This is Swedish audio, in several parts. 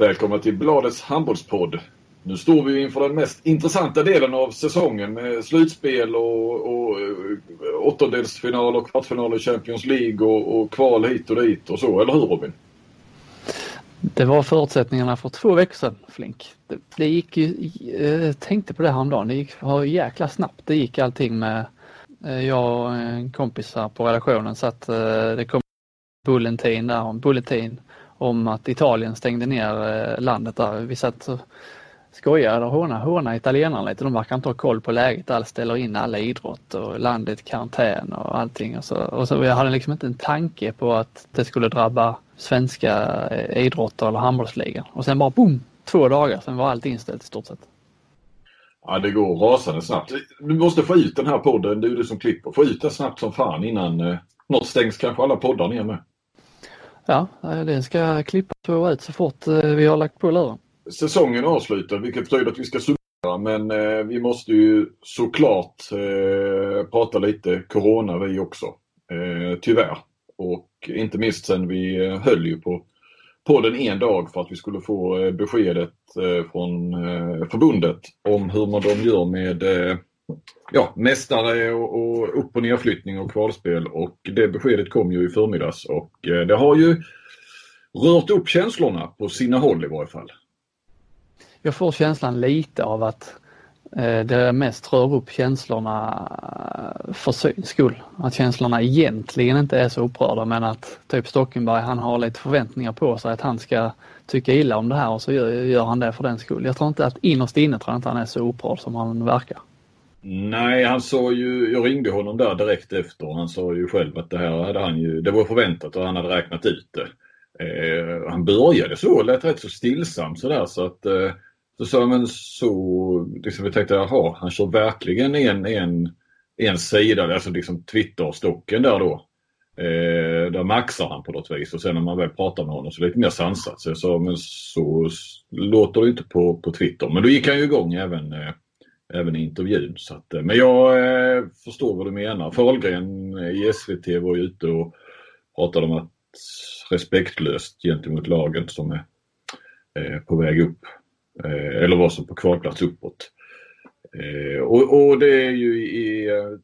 Välkomna till Bladets handbollspodd. Nu står vi inför den mest intressanta delen av säsongen med slutspel och, och eh, åttondelsfinal och kvartsfinal i Champions League och, och kval hit och dit och så, eller hur Robin? Det var förutsättningarna för två veckor sedan Flink. Det, det gick ju, eh, jag tänkte på det häromdagen, det gick var jäkla snabbt. Det gick allting med, eh, jag och en kompis här på redaktionen så att det kom bulletin där, bulletin om att Italien stängde ner eh, landet där. Vi satt och skojade och hånade håna italienarna lite. De verkar inte ha koll på läget alls, ställer in alla idrott och landet i karantän och allting. Och så, och så jag hade liksom inte en tanke på att det skulle drabba svenska eh, idrotter eller handbollsligan. Och sen bara boom, två dagar, sen var allt inställt i stort sett. Ja, det går rasande snabbt. Du måste få ut den här podden, du är du som klipper. Få ut den snabbt som fan innan eh, något stängs kanske alla poddar ner med. Ja, eh, den ska klippas och ut så fort eh, vi har lagt på luren säsongen är avslutad vilket betyder att vi ska summera men eh, vi måste ju såklart eh, prata lite Corona vi också. Eh, tyvärr. Och inte minst sen vi eh, höll ju på podden en dag för att vi skulle få beskedet från förbundet om hur man de gör med ja, mästare och, och upp och nerflyttning och kvalspel och det beskedet kom ju i förmiddags och eh, det har ju rört upp känslorna på sina håll i varje fall jag får känslan lite av att eh, det mest rör upp känslorna eh, för syns skull. Att känslorna egentligen inte är så upprörda men att typ Stockenberg han har lite förväntningar på sig att han ska tycka illa om det här och så gör, gör han det för den skull. Jag tror inte att innerst inne tror jag inte han är så upprörd som han verkar. Nej, han sa ju, jag ringde honom där direkt efter och han sa ju själv att det här hade han ju, det var förväntat och han hade räknat ut det. Eh, han började så, lät rätt så stillsam sådär så att eh, så sa men så, liksom vi tänkte jaha, han kör verkligen en, en, en sida, alltså liksom Twitter-stocken där då. Eh, där maxar han på något vis och sen när man väl pratar med honom så är det lite mer sansat. Så jag sa men så låter det inte på, på Twitter. Men då gick han ju igång även, eh, även i intervjun. Så att, eh, men jag eh, förstår vad du menar. Fahlgren eh, i SVT var ju ute och pratade om att respektlöst gentemot lagen som är eh, på väg upp. Eh, eller var som på kvalplats uppåt. Eh, och, och, det är ju i eh,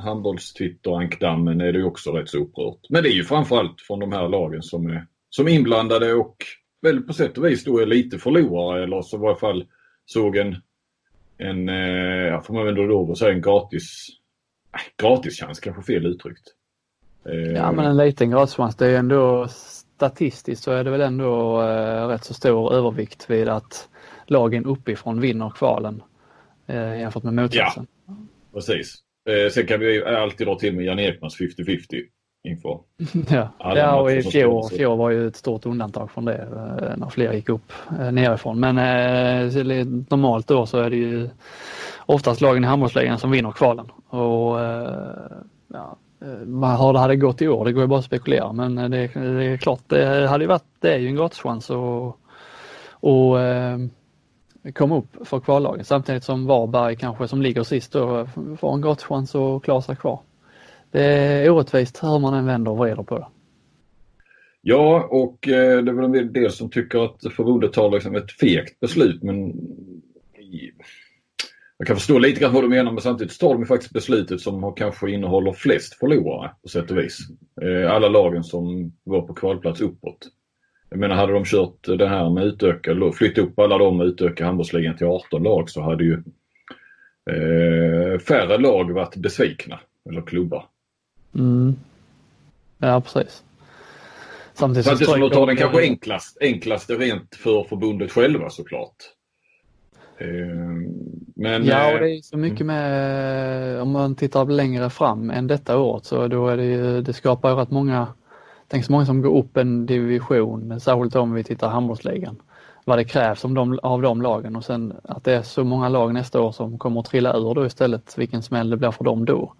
handbollstwitter-ankdammen är det också rätt så upprört. Men det är ju framförallt från de här lagen som är, som inblandade och väl på sätt och vis då är lite förlorare eller så i varje fall såg en, en ja, får man väl då säga en gratis, äh, gratischans kanske fel uttryckt. Ja men en liten gratischans det är ändå statistiskt så är det väl ändå eh, rätt så stor övervikt vid att lagen uppifrån vinner kvalen eh, jämfört med motsatsen. Ja, precis. Eh, sen kan vi alltid dra till med Jan Ekmans 50-50 inför Ja, ja och i fjol, fjol var ju ett stort undantag från det eh, när fler gick upp eh, nerifrån. Men eh, normalt då så är det ju oftast lagen i handbollsligan som vinner kvalen. Och, eh, ja, eh, hur det hade gått i år, det går ju bara att spekulera men det, det är klart det hade ju varit, det är ju en gratischans att och, komma upp för kvallagen samtidigt som Varberg kanske som ligger sist då får en gratischans att klara sig kvar. Det är orättvist hur man än vänder och vrider på det. Ja, och eh, det är väl en del som tycker att förbundet tar liksom ett fegt beslut men jag kan förstå lite grann vad du menar men samtidigt tar de faktiskt beslutet som kanske innehåller flest förlorare på sätt och vis. Eh, alla lagen som var på kvalplats uppåt. Jag menar hade de kört det här med utöka, flytta upp alla dem och utöka handbollsligan till 18 lag så hade ju eh, färre lag varit besvikna. Eller klubbar. Mm. Ja precis. Samtidigt, Samtidigt som de tar den kanske enklast, enklaste rent för förbundet själva såklart. Eh, men, ja, och det är så mycket mm. med, om man tittar längre fram än detta året så då är det ju, det skapar ju rätt många Tänk så många som går upp en division, särskilt om vi tittar handbollsligan. Vad det krävs om de, av de lagen och sen att det är så många lag nästa år som kommer att trilla ur då istället, vilken smäll det blir för dem då.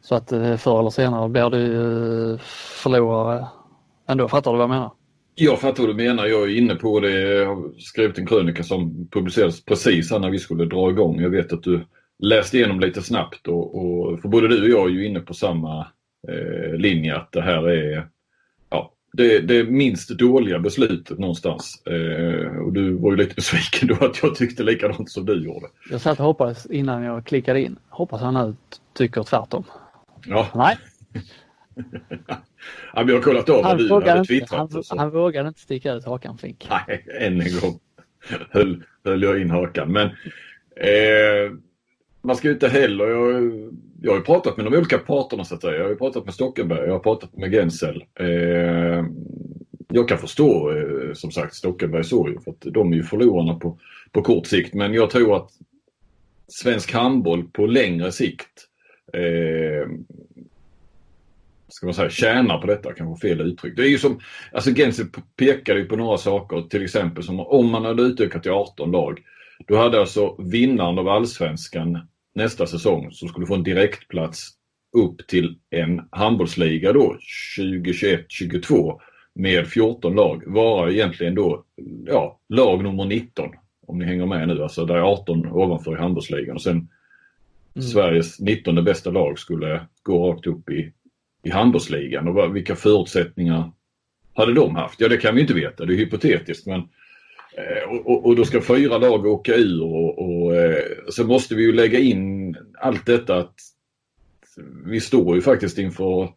Så att eh, förr eller senare blir det förlorare ändå, fattar du vad jag menar? Jag fattar vad du menar. Jag är inne på det. Jag har skrivit en krönika som publicerades precis när vi skulle dra igång. Jag vet att du läste igenom lite snabbt och, och för både du och jag är ju inne på samma eh, linje att det här är ja, det, det minst dåliga beslutet någonstans. Eh, och du var ju lite besviken då att jag tyckte likadant som du gjorde. Jag satt och hoppades innan jag klickade in. Hoppas han nu tycker tvärtom. Ja. Nej. ja, vi har kollat av vad du hade twittrat. Han, han vågade inte sticka ut hakan Flink. Nej, än en gång höll, höll jag in hakan. Men eh, man ska ju inte heller, jag, jag har ju pratat med de olika parterna så att säga. Jag har ju pratat med Stockenberg, jag har pratat med Gensel. Eh, jag kan förstå eh, som sagt Stockenberg så ju för att de är ju förlorarna på, på kort sikt. Men jag tror att svensk handboll på längre sikt eh, ska man säga, tjänar på detta, kanske fel uttryck. Det är ju som, alltså Gensel pekade ju på några saker, till exempel som om man hade utökat till 18 lag. Då hade alltså vinnaren av allsvenskan nästa säsong som skulle få en direktplats upp till en handbollsliga då 2021-22 med 14 lag vara egentligen då ja, lag nummer 19 om ni hänger med nu. Alltså där är 18 ovanför i handbollsligan och sen mm. Sveriges 19 bästa lag skulle gå rakt upp i, i handbollsligan och vad, vilka förutsättningar hade de haft? Ja det kan vi inte veta, det är hypotetiskt men eh, och, och, då ska fyra lag åka ur och, och eh, så måste vi ju lägga in allt detta att vi står ju faktiskt inför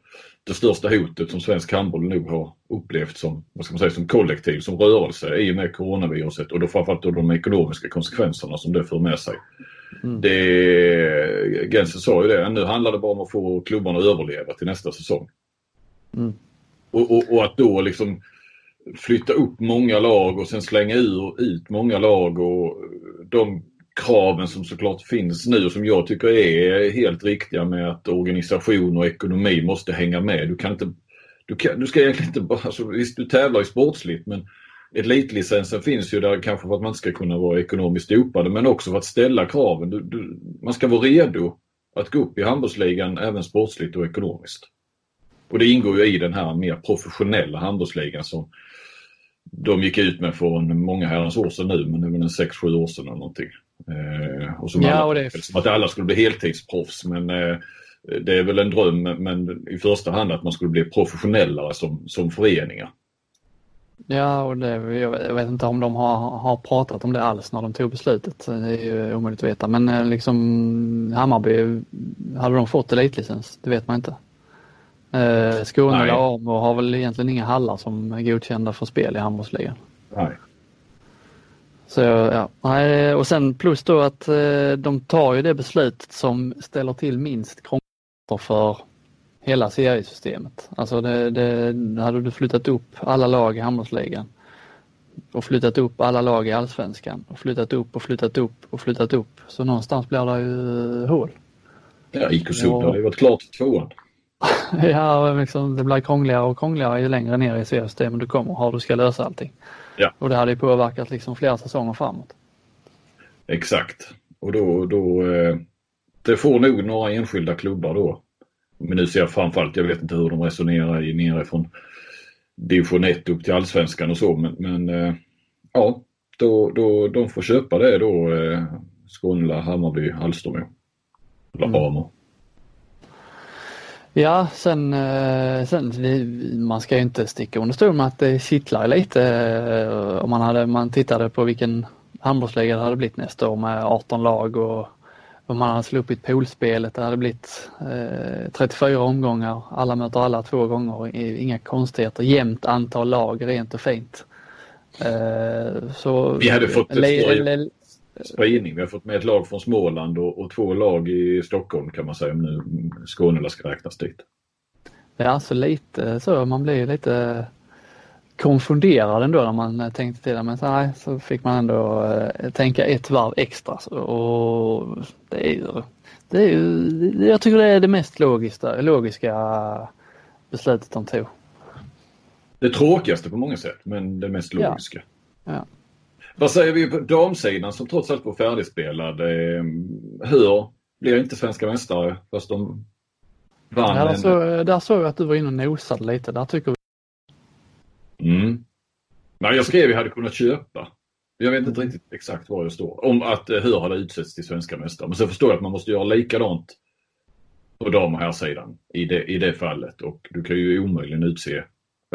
det största hotet som svensk handboll nog har upplevt som, vad ska man säga, som kollektiv, som rörelse i och med coronaviruset och då framförallt då de ekonomiska konsekvenserna som det för med sig. Mm. Det, Gensen sa ju det, nu handlar det bara om att få klubbarna att överleva till nästa säsong. Mm. Och, och, och, att då liksom flytta upp många lag och sen slänga ur, ut många lag och de kraven som såklart finns nu och som jag tycker är helt riktiga med att organisation och ekonomi måste hänga med. Du kan inte du, kan, du ska egentligen inte bara, alltså, visst du tävlar ju sportsligt men elitlicensen finns ju där kanske för att man inte ska kunna vara ekonomiskt dopade men också för att ställa kraven. Du, du, man ska vara redo att gå upp i handbollsligan även sportsligt och ekonomiskt. Och det ingår ju i den här mer professionella handbollsligan som de gick ut med för många herrans år sedan nu, men det är väl en 6-7 år sedan eller någonting. Eh, och som, ja, alla, och det... som att alla skulle bli heltidsproffs men eh, det är väl en dröm men i första hand att man skulle bli professionellare som, som föreningar. Ja, och det, jag vet inte om de har, har pratat om det alls när de tog beslutet. Det är ju omöjligt att veta. Men eh, liksom Hammarby, hade de fått elitlicens? Det vet man inte. Eh, Skåne eller Amo har väl egentligen inga hallar som är godkända för spel i handbollsligan. Nej. Så ja, nej, och sen plus då att eh, de tar ju det beslutet som ställer till minst krångel för hela seriesystemet. Alltså det, det, hade du flyttat upp alla lag i handbollsligan och flyttat upp alla lag i allsvenskan och flyttat upp och flyttat upp och flyttat upp så någonstans blir det ju hål. Ja, IK Sund hade ju varit klart tvåan. ja, liksom, det blir krångligare och krångligare ju längre ner i seriesystemet du kommer har du ska lösa allting. Ja. Och det hade ju påverkat liksom flera säsonger framåt. Exakt. Och då, då eh, det får nog några enskilda klubbar då. Men nu ser jag framförallt, jag vet inte hur de resonerar i nerifrån division 1 upp till allsvenskan och så men, men eh, ja, då, då, de får köpa det då eh, Skånela, Hammarby, Alstermo. Eller mm. Amo. Ja, sen, eh, sen man ska ju inte sticka under stol med att det kittlar lite eh, om man, hade, man tittade på vilken handbollsliga det hade blivit nästa år med 18 lag och om man hade sluppit poolspelet. Det hade blivit eh, 34 omgångar, alla möter alla två gånger, inga konstigheter, jämnt antal lag, rent och fint. Eh, så, Vi hade fått ett spridning. Vi har fått med ett lag från Småland och, och två lag i Stockholm kan man säga om nu Skåne ska räknas dit. Ja, så lite så. Man blir lite konfunderad ändå när man tänkte till det. Men så, nej, så fick man ändå äh, tänka ett varv extra. Så, och det är ju, det är ju, jag tycker det är det mest logiska, logiska beslutet de tog. Det tråkigaste på många sätt, men det mest logiska. Ja. ja. Vad säger vi på damsidan som trots allt var färdigspelad? Eh, hur blir inte svenska mästare fast de vann? Ja, där, så, där såg jag att du var inne och nosade lite. Där tycker vi... Mm. Nej, jag skrev att jag hade kunnat köpa. Jag vet inte riktigt exakt var jag står. Om att eh, hur hade utsetts till svenska mästare. Men så förstår jag att man måste göra likadant på dam och herrsidan i det, i det fallet. Och du kan ju omöjligen utse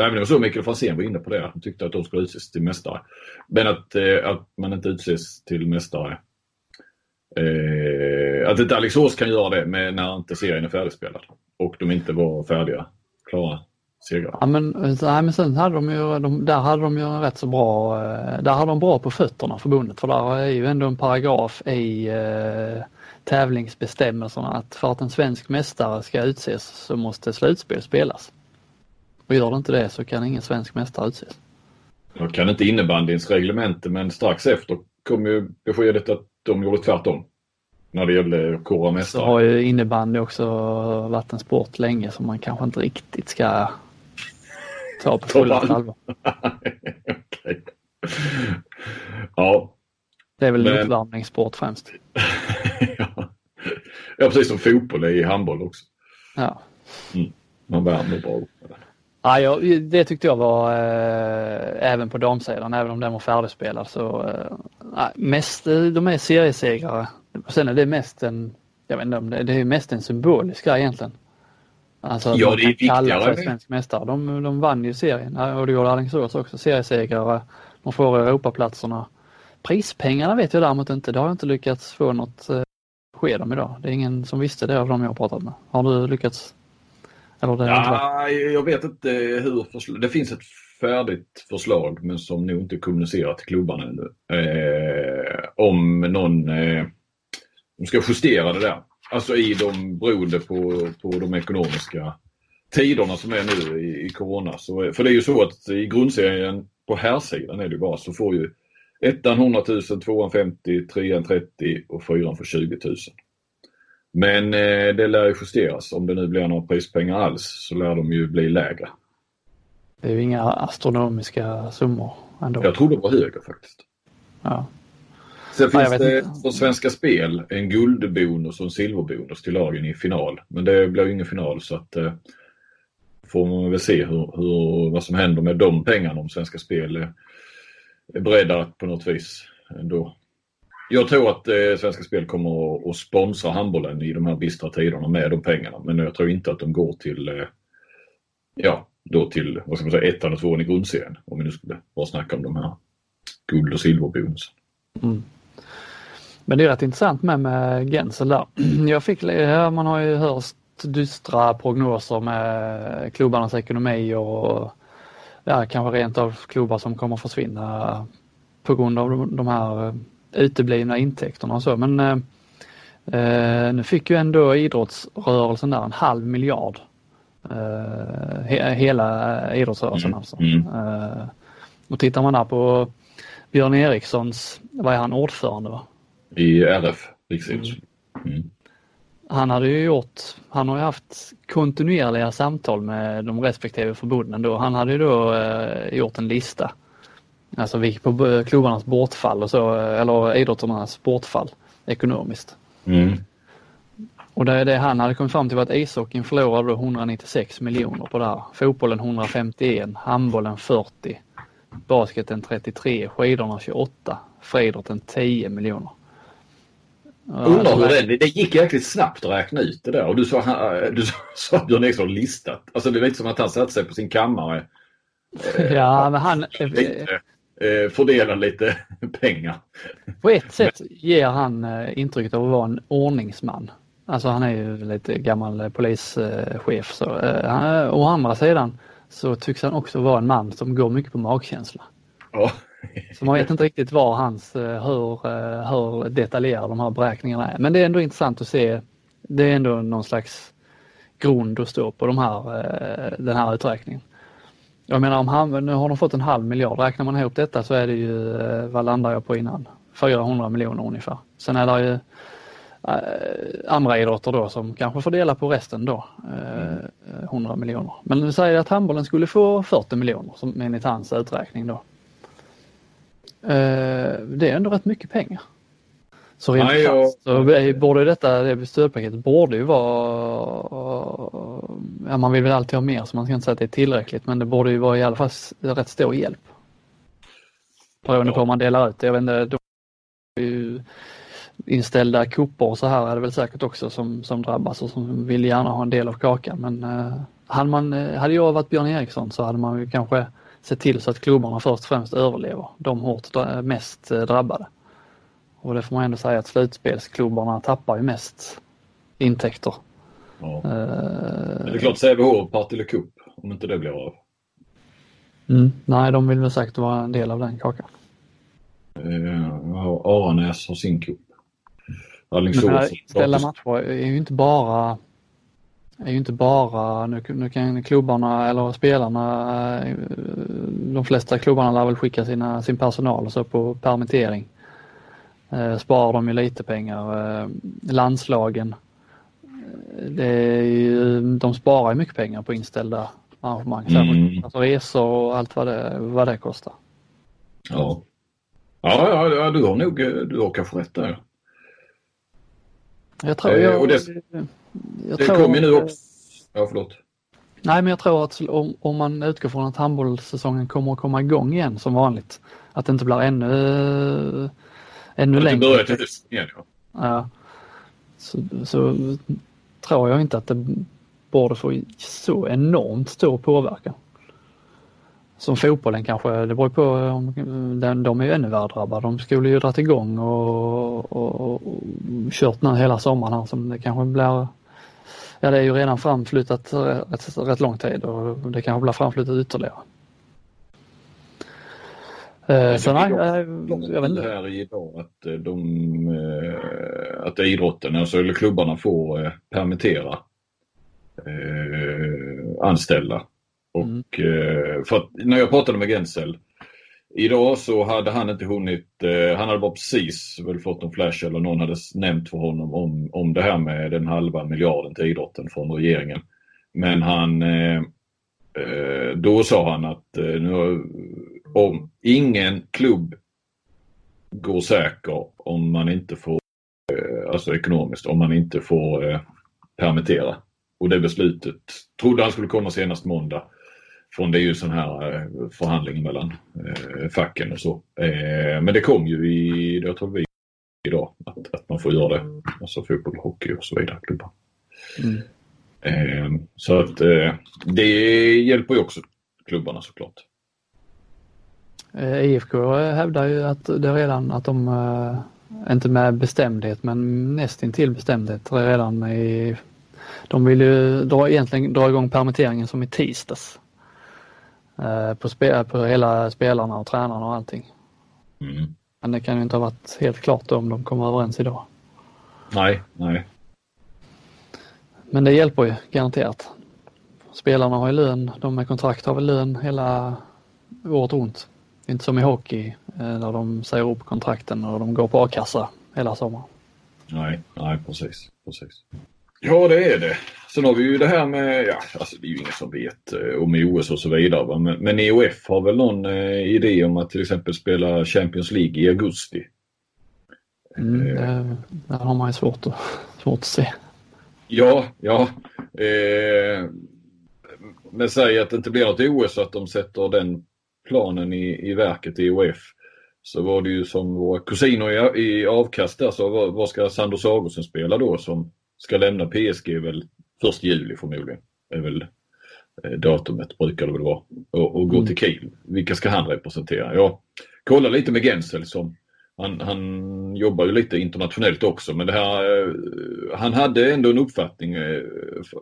Även om så Mikael Franzén var inne på det. Han tyckte att de skulle utses till mästare. Men att, eh, att man inte utses till mästare. Eh, att inte Alingsås kan göra det med, när inte serien är färdigspelad. Och de inte var färdiga, klara segrar. Ja, men, nej, men sen hade de ju, de, där hade de ju en rätt så bra, eh, där hade de bra på fötterna förbundet. För där är ju ändå en paragraf i eh, tävlingsbestämmelserna att för att en svensk mästare ska utses så måste slutspel spelas. Och gör det inte det så kan ingen svensk mästare utses. Jag kan inte innebandyns reglemente men strax efter kom ju beskedet att de gjorde tvärtom. När det gällde kora mästare. Så har ju innebandy också varit en sport länge som man kanske inte riktigt ska ta på fullaste allvar. okay. Ja. Det är väl men... en uppvärmningssport främst. ja. ja, precis som fotboll är i handboll också. Ja. Mm. Man värmer bra upp med det. Ja, jag, det tyckte jag var eh, även på damsidan, även om den var färdigspelad så eh, mest, de är seriesegrare. Sen är det mest en, jag vet inte om det, det är mest en symbolisk grej egentligen. Alltså ja, det är viktigare. Svensk mästare. De, de vann ju serien och det gjorde Alingsås också, seriesegrare. De får Europaplatserna. Prispengarna vet jag däremot inte, det har jag inte lyckats få något eh, besked om idag. Det är ingen som visste det av de jag har pratat med. Har du lyckats eller ja, jag vet inte hur förslag... Det finns ett färdigt förslag men som nog inte kommunicerat till klubbarna ännu. Eh, om någon... Eh, de ska justera det där. Alltså i de beroende på, på de ekonomiska tiderna som är nu i, i Corona. Så, för det är ju så att i grundserien på här sidan är det bara så får ju ettan 100 000, tvåan 50, trean 30 och fyran får 20 000. Men eh, det lär ju justeras. Om det nu blir några prispengar alls så lär de ju bli lägre. Det är ju inga astronomiska summor ändå. Jag tror de var högre faktiskt. Ja. Sen finns ja, det på Svenska Spel en guldbonus och en silverbonus till lagen i final. Men det blir ju ingen final så att eh, får man väl se hur, hur, vad som händer med de pengarna om Svenska Spel är, är beredda att på något vis ändå jag tror att eh, Svenska Spel kommer att, att sponsra handbollen i de här bistra tiderna med de pengarna. Men jag tror inte att de går till, eh, ja, då till vad ska man säga, ettan och tvåan i grundserien. Om vi nu skulle bara snacka om de här guld och silverbonusen. Mm. Men det är rätt intressant med, med Gensel där. Jag fick, man har ju hört dystra prognoser med klubbarnas ekonomi och ja, kanske rent av klubbar som kommer försvinna på grund av de här uteblivna intäkterna och så men eh, eh, nu fick ju ändå idrottsrörelsen där en halv miljard. Eh, he, hela idrottsrörelsen mm. alltså. Mm. Eh, och tittar man där på Björn Erikssons, vad är han ordförande va? I RF, Riksidrotts. Mm. mm. Han hade ju gjort, han har ju haft kontinuerliga samtal med de respektive förbunden då. Han hade ju då eh, gjort en lista Alltså vi på klubbarnas bortfall och så, eller idrotternas bortfall ekonomiskt. Mm. Och det, det han hade kommit fram till var att ishockeyn förlorade 196 miljoner på det här. Fotbollen 151, handbollen 40, basketen 33, skidorna 28, friidrotten 10 miljoner. Undrar hur det, det gick jäkligt snabbt att räkna ut det där och du sa, du sa Björn Eriksson listat. Alltså det är lite som att han satte sig på sin kammare. Ja men han, eh, fördela lite pengar. På ett sätt ger han eh, intrycket av att vara en ordningsman. Alltså han är ju lite gammal eh, polischef. Så, eh, å andra sidan så tycks han också vara en man som går mycket på magkänsla. Ja. så man vet inte riktigt var hans, eh, hur, eh, hur detaljerade de här beräkningarna är. Men det är ändå intressant att se. Det är ändå någon slags grund att stå på de här, den här uträkningen. Jag menar om han, nu har de fått en halv miljard. Räknar man ihop detta så är det ju, eh, vad landar jag på innan? 400 miljoner ungefär. Sen är det ju andra idrotter då som kanske får dela på resten då. Äh, 100 miljoner. Men nu säger att handbollen skulle få 40 miljoner som enligt hans uträkning då. Äh, det är ändå rätt mycket pengar. Så rent Nej, krasst så borde detta, det stödpaketet borde ju vara, ja man vill väl alltid ha mer så man ska inte säga att det är tillräckligt men det borde ju vara i alla fall rätt stor hjälp. Beroende ja. på om man delar ut det. Jag vet inte, då är ju inställda kupper och så här är det väl säkert också som, som drabbas och som vill gärna ha en del av kakan men eh, hade, man, hade jag varit Björn Eriksson så hade man ju kanske sett till så att klubbarna först och främst överlever, de hårt mest drabbade. Och det får man ändå säga att slutspelsklubbarna tappar ju mest intäkter. Ja. Uh, det är klart Sävehof, Partille Cup, om inte det blir av. Mm, nej, de vill väl säkert vara en del av den kakan. Uh, Aranäs har sin cup. Alingsås. Inställda matcher är ju inte bara är ju inte bara, nu, nu kan klubbarna eller spelarna, eh, de flesta klubbarna lär väl skicka sina, sin personal och så på permittering. Eh, sparar de ju lite pengar. Eh, landslagen, eh, ju, de sparar ju mycket pengar på inställda arrangemang. Mm. Alltså resor och allt vad det, vad det kostar. Ja. Ja, ja, ja du har nog du har kanske rätt där. Jag tror jag... och det, jag det kommer ju nu också. Ja, förlåt. Nej, men jag tror att om, om man utgår från att handbollssäsongen kommer att komma igång igen som vanligt, att det inte blir ännu, ännu längre. Det börjar till igen, ja. ja. Så, så tror jag inte att det borde få så enormt stor påverkan. Som fotbollen kanske, det beror på, de, de är ju ännu värre drabbade. De skulle ju dragit igång och, och, och, kört nu hela sommaren här som det kanske blir Ja det är ju redan framflyttat rätt, rätt lång tid och det kanske blir framflyttat ytterligare. Eh, så nej, jag, jag vet inte. Här idag att, eh, de, eh, att idrotten, alltså eller klubbarna får permittera eh, anställda. Mm. Och mm. för att när jag pratade med Gensel Idag så hade han inte hunnit, eh, han hade bara precis väl fått en flash eller någon hade nämnt för honom om, om det här med den halva miljarden till idrotten från regeringen. Men han, eh, då sa han att nu, om ingen klubb går säker om man inte får, alltså ekonomiskt, om man inte får permittera. Och det beslutet trodde han skulle komma senast måndag från det är ju sån här eh, förhandling mellan eh, facken och så. Eh, men det kom ju i, jag tror vi idag, att, att man får göra det. Alltså fotboll, hockey och så vidare. Klubbar. Mm. Eh, så att eh, det hjälper ju också klubbarna såklart. Eh, IFK hävdar ju att det redan att de, inte med bestämdhet men nästintill bestämdhet redan i de vill ju dra, egentligen dra igång permitteringen som i tisdags. Eh, på, spe, på hela spelarna och tränarna och allting. Mm. Men det kan ju inte ha varit helt klart om de kommer överens idag. Nej, nej. Men det hjälper ju garanterat. Spelarna har ju lön, de med kontrakt har väl lön hela året runt. Inte som i hockey eh, där de säger upp kontrakten och de går på a-kassa hela sommaren. Nej, nej precis, precis. Ja, det är det. Sen har vi ju det här med, ja, alltså det är ju ingen som vet eh, om OS och så vidare. Va? Men, men EOF har väl någon eh, idé om att till exempel spela Champions League i augusti? Mm, eh. det, det har man ju svårt att, svårt att se. Ja, ja. Eh, men säg att det inte blir något OS så att de sätter den planen i, i verket i EOF. Så var det ju som våra kusiner i, i avkast där, så vad ska Sandro Sagosen spela då som ska lämna PSG väl 1 juli förmodligen. är väl eh, datumet brukar det väl vara. Och, och gå mm. till Kiel. Vilka ska han representera? Jag kollar lite med Gensel som han, han jobbar ju lite internationellt också men det här, eh, han hade ändå en uppfattning eh,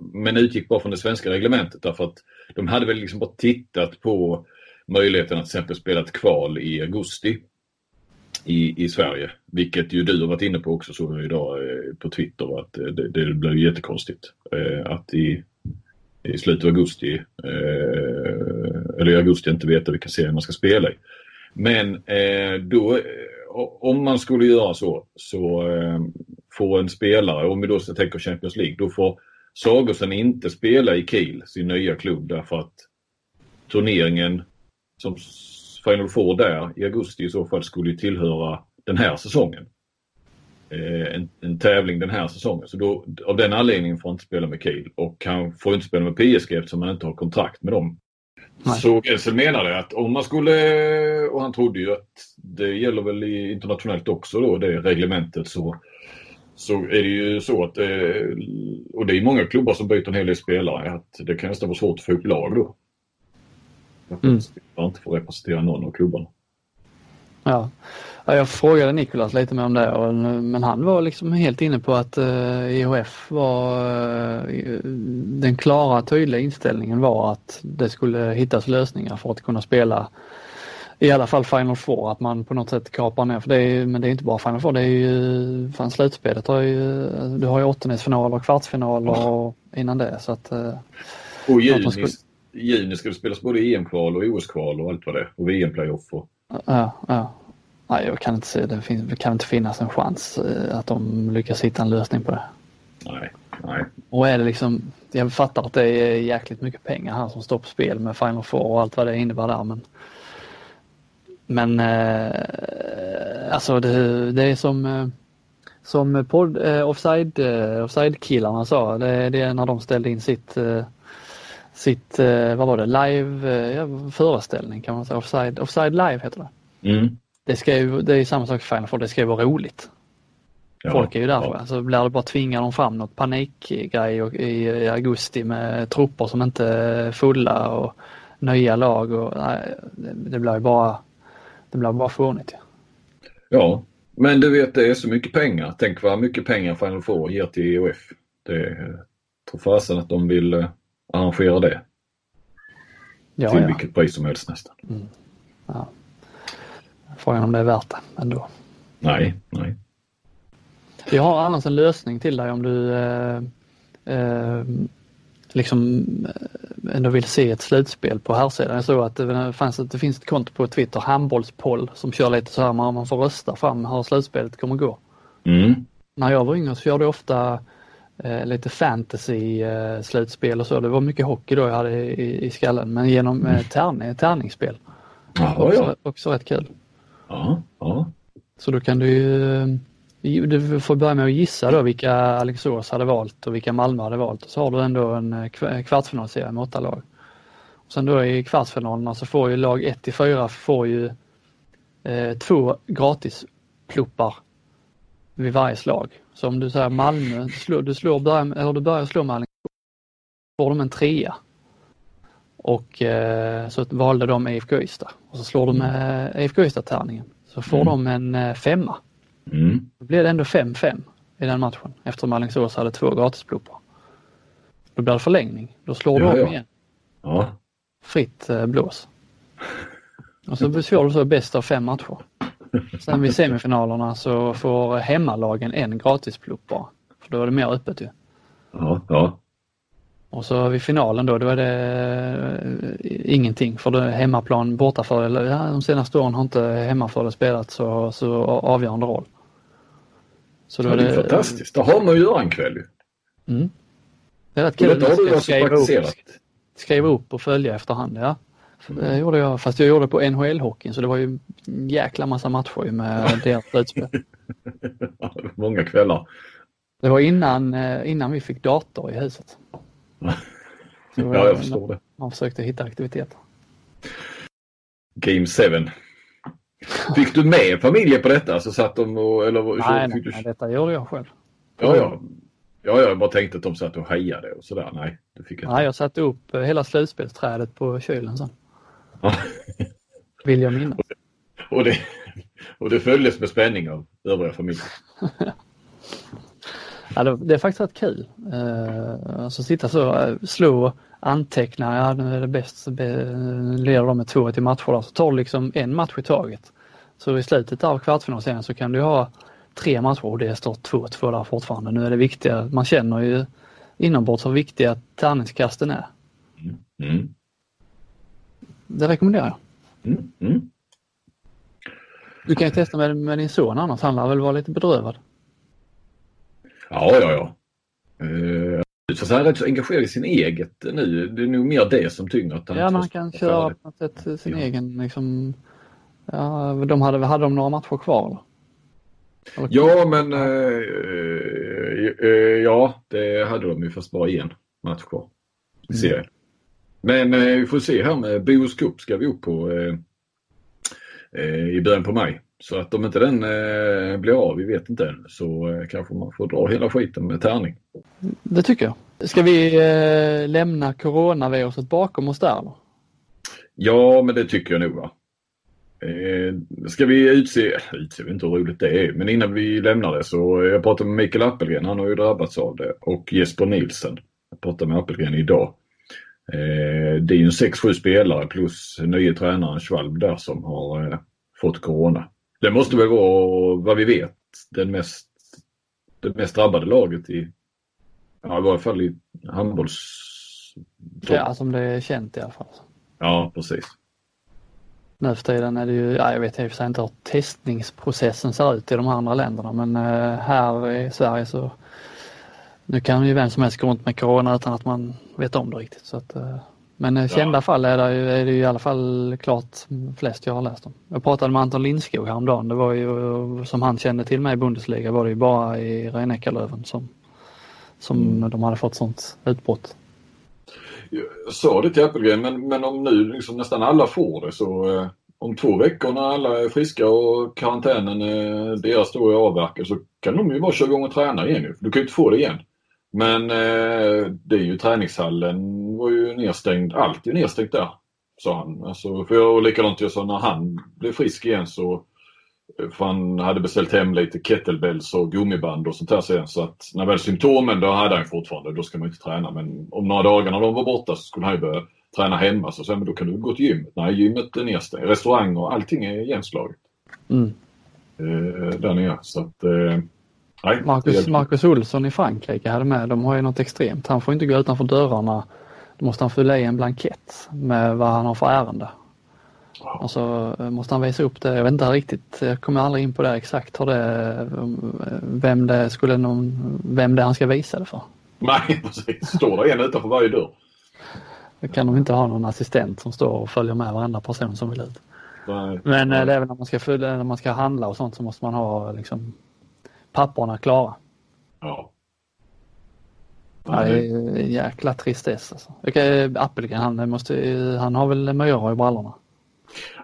men utgick bara från det svenska reglementet därför att de hade väl liksom bara tittat på möjligheten att till exempel spela ett kval i augusti i, i Sverige. Vilket ju du har varit inne på också såg jag idag eh, på Twitter att eh, det, det blir jättekonstigt. Eh, att i, i slutet av augusti eller i augusti inte veta vilka serier man ska spela i. Men då om man skulle göra så så får en spelare, om vi då tänker Champions League, då får Sagosen inte spela i Kiel, sin nya klubb, därför att turneringen som Final Four där i augusti i så fall skulle tillhöra den här säsongen. Eh, en, en, tävling den här säsongen. Så då, av den anledningen får han inte spela med Kiel och han får inte spela med PSG eftersom han inte har kontrakt med dem. Nej. Så Gensel menade att om man skulle, och han trodde ju att det gäller väl internationellt också då, det reglementet så så är det ju så att, eh, och det är många klubbar som byter en hel del spelare, att det kan nästan vara svårt att få ihop lag då. Mm. Spelare inte får representera någon av klubbarna. Ja. jag frågade Nikolas lite mer om det men han var liksom helt inne på att IHF eh, var eh, den klara tydliga inställningen var att det skulle hittas lösningar för att kunna spela i alla fall Final Four, att man på något sätt kapar ner, för det är, men det är inte bara Final Four, det är ju, fan slutspelet har ju, du har ju åttondelsfinaler, kvartsfinaler och innan det så att... Eh, och juni, skulle... juni ska det spelas både EM-kval och OS-kval och allt vad det är, och VM-playoff. Och... Ja, ja. Nej, jag kan inte se det. Finns, det kan inte finnas en chans eh, att de lyckas hitta en lösning på det. Nej, nej. Och är det liksom, jag fattar att det är jäkligt mycket pengar här som står på spel med Final Four och allt vad det innebär där men men eh, alltså det, det, är som eh, som podd, eh, offside, eh, offside-killarna sa, det, det är när de ställde in sitt eh, sitt, eh, vad var det, live ja, föreställning kan man säga, offside, offside live heter det. Mm. Det, ska ju, det är samma sak för Final Four, det ska ju vara roligt. Ja, Folk är ju där ja. alltså blir det bara tvingar de fram något panikgrej i, i augusti med trupper som inte är fulla och nya lag och nej, det, blir ju bara det blir bara fånigt. Ja. men du vet det är så mycket pengar. Tänk vad mycket pengar Final Four ger till EOF. Det tror fasen att de vill eh, arrangera det. Ja, till ja. vilket pris som helst nästan. Mm. Ja. Frågan om det är värt det ändå. Nej, nej. Jag har annars en lösning till dig om du eh, eh, liksom eh, ändå vill se ett slutspel på här sidan. Jag såg att det, fanns, det finns ett konto på Twitter, handbollspoll, som kör lite så här man får rösta fram hur slutspelet kommer gå. Mm. När jag var yngre så körde jag ofta eh, lite fantasy eh, slutspel och så. Det var mycket hockey då jag hade i, i skallen men genom eh, tärning, tärningsspel. Jaha, också, ja. också rätt kul. Ja, ja. Så då kan du ju du får börja med att gissa då vilka Alingsås hade valt och vilka Malmö hade valt. Och så har du ändå en eh, kvartsfinalserie med åtta lag. Och sen då i kvartsfinalerna så får ju lag 1 till 4 får ju eh, två gratis pluppar vid varje slag. Så om du säger Malmö, du, slår, du, slår, börjar, du börjar slå Alingsås, får de en trea. Och eh, så valde de IFK Ystad och så slår med IFK Ystad-tärningen så får mm. de en eh, femma. Mm. Då blev det ändå 5-5 i den matchen eftersom Alingsås hade två gratispluppar. Då blir det förlängning. Då slår ja, du om ja. igen. Ja. Fritt eh, blås. Och så slår du så bäst av fem matcher. Sen vid semifinalerna så får hemmalagen en gratisplupp bara. För då är det mer öppet ju. Ja, ja. Och så vid finalen då, då är det eh, ingenting för det är hemmaplan, bortafördel. Ja, de senaste åren har inte hemmafördel spelat så, så avgörande roll. Så då ja, det är det, fantastiskt. Det har man att göra en kväll mm. Det är rätt kul. Detta har du alltså praktiserat? Upp, skriva upp och följa efterhand, ja. Det gjorde jag, fast jag gjorde det på NHL-hockeyn så det var ju en jäkla massa matcher med deras slutspel. Många kvällar. Det var innan, eh, innan vi fick dator i huset. Så ja, jag förstår det. Man försökte hitta aktiviteter. Game 7. Fick du med familjen på detta? Så satt de och, eller, nej, nej, du... nej, detta gjorde jag själv. Ja, ja. Ja, jag bara tänkte att de satt och hejade och sådär. Nej, du fick inte. Nej, jag satte upp eh, hela slutspelsträdet på kylen sen. Vill jag minnas. Och det, och det följdes med spänning av övriga familjer. ja, det, är faktiskt rätt kul. Uh, alltså sitta så, uh, slå, anteckna, ja nu är det bäst, leder de med 2 till matcher så tar du liksom en match i taget. Så i slutet av kvartsfinalen så kan du ha tre matcher och det står 2-2 där fortfarande. Nu är det viktiga, man känner ju inombords hur viktiga tärningskasten är. Mm. Det rekommenderar jag. Mm. Mm. Du kan ju testa med, med din son annars, han lär väl vara lite bedrövad? Ja, ja, ja. Uh, så han är rätt så engagerad i sin eget nu. Det är nog mer det som tynger. Att han ja, man kan köra på något sätt sin ja. egen liksom. Ja, de hade, hade de några matcher kvar? Eller? Ja, men äh, äh, ja, det hade de ju fast bara en match kvar i mm. serien. Men äh, vi får se här med Bohus Cup ska vi upp på i början på maj. Så att om inte den eh, blir av, vi vet inte än, så eh, kanske man får dra hela skiten med tärning. Det tycker jag. Ska vi eh, lämna coronaviruset bakom oss där? Då? Ja, men det tycker jag nog. Va? Eh, ska vi utse, utse vet inte hur roligt det är, men innan vi lämnar det så jag pratade med Mikael Appelgren, han har ju drabbats av det, och Jesper Nilsen. Jag pratade med Appelgren idag. Eh, det är ju en 6-7 spelare plus nye tränaren Schwalb där som har eh, fått corona. Det måste väl vara, vad vi vet, den mest, det mest drabbade laget i, ja, i varje fall i handbolls... Ja, som det är känt i alla fall. Ja, precis. Nu för tiden är det ju, ja, jag vet i och för sig inte hur testningsprocessen ser ut i de andra länderna men eh, här i Sverige så nu kan ju vem som helst gå runt med corona utan att man vet om det riktigt. Så att, eh, men ja. kända fall är det, ju, är det ju i alla fall klart flest jag har läst om. Jag pratade med Anton Lindskog häromdagen. Det var ju som han kände till mig i Bundesliga var det ju bara i rhein som, som mm. de hade fått sånt utbrott. Jag sa det till Appelgren men, men om nu liksom nästan alla får det så eh, om två veckor när alla är friska och karantänen eh, deras då är avverkad så kan de ju bara köra igång och träna igen Du kan ju inte få det igen. Men eh, det är ju träningshallen var ju nedstängd. Allt är nedstängt där. Sa han. Alltså, för jag, och likadant jag sa när han blev frisk igen så eh, för han hade beställt hem lite kettlebells och gummiband och sånt där sen. Så att när väl symptomen, då hade han fortfarande, då ska man inte träna. Men om några dagar när de var borta så skulle han ju börja träna hemma. Så sen, men då kan du gå till gymmet. Nej, gymmet är nedstängt. Restauranger, allting är igenslaget. Mm. Eh, där nere. Så att, eh, Nej, Marcus, Marcus Olsson i Frankrike hade med, de har ju något extremt. Han får inte gå utanför dörrarna. Då måste han fylla i en blankett med vad han har för ärende. Och så måste han visa upp det. Jag vet inte riktigt, jag kommer aldrig in på det exakt hur det, vem det skulle någon, vem det han ska visa det för. Nej precis, står det en utanför varje dörr. Då kan de inte ha någon assistent som står och följer med varenda person som vill ut. Nej, Men nej. Eh, det är väl när man, ska, när man ska handla och sånt så måste man ha liksom papperna klara. Ja. Ja, det är en jäkla tristess alltså. Appelgren, han, måste, han har väl myror i brallorna?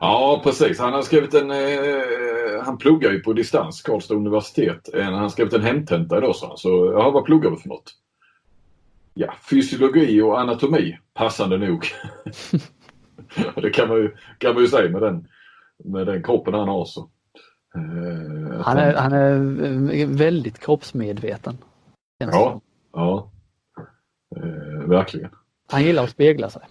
Ja precis, han har skrivit en, eh, han pluggar ju på distans, Karlstad universitet. Han har skrivit en hemtenta idag han. Så, ja vad pluggar du för något? Ja, fysiologi och anatomi, passande nog. det kan man, ju, kan man ju säga med den, med den kroppen han har. Så. Uh, han, är, han är väldigt kroppsmedveten. Ja, ja. Uh, verkligen. Han gillar att spegla sig.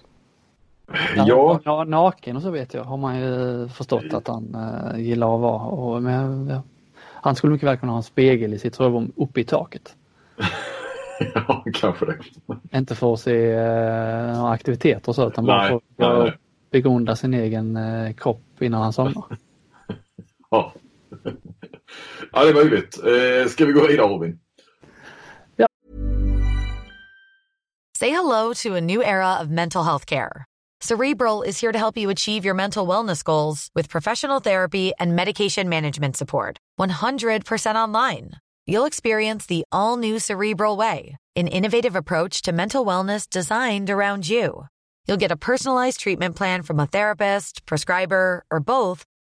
Ja. ja. Naken och så vet jag har man ju förstått att han uh, gillar att vara. Och, men, ja. Han skulle mycket väl kunna ha en spegel i sitt sovrum uppe i taket. ja, kanske det. Inte för att se några aktiviteter och så utan bara för att begrunda sin egen uh, kropp innan han somnar. ja. ja, det är möjligt. Eh, ska vi gå vidare Robin? Ja. Say hello to a new era of mental health care. Cerebral is here to help you achieve your mental wellness goals with professional therapy and medication management support. 100% online. You'll experience the all new Cerebral Way, an innovative approach to mental wellness designed around you. You'll get a personalized treatment plan from a therapist, prescriber, or both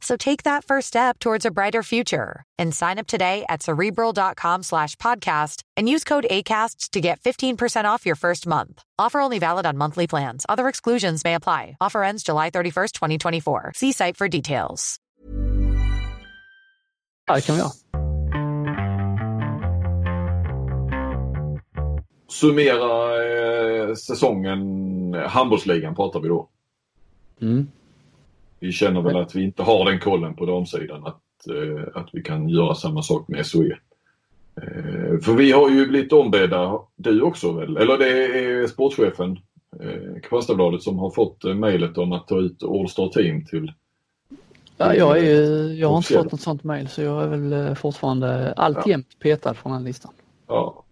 So take that first step towards a brighter future and sign up today at cerebral.com slash podcast and use code ACasts to get 15% off your first month. Offer only valid on monthly plans. Other exclusions may apply. Offer ends July 31st, 2024. See site for details. Ja, det kan vi göra. Summera eh, säsongen, handbollsligan pratar vi då. Mm. Vi känner väl att vi inte har den kollen på damsidan att, eh, att vi kan göra samma sak med SOE. Eh, för vi har ju blivit ombedda, du också väl, eller det är sportchefen eh, Kristianstadsbladet som har fått mejlet om att ta ut All-Star Team till Ja, jag, är, jag har inte fått något sånt mejl så jag är väl fortfarande alltjämt ja. petad från den listan. Ja,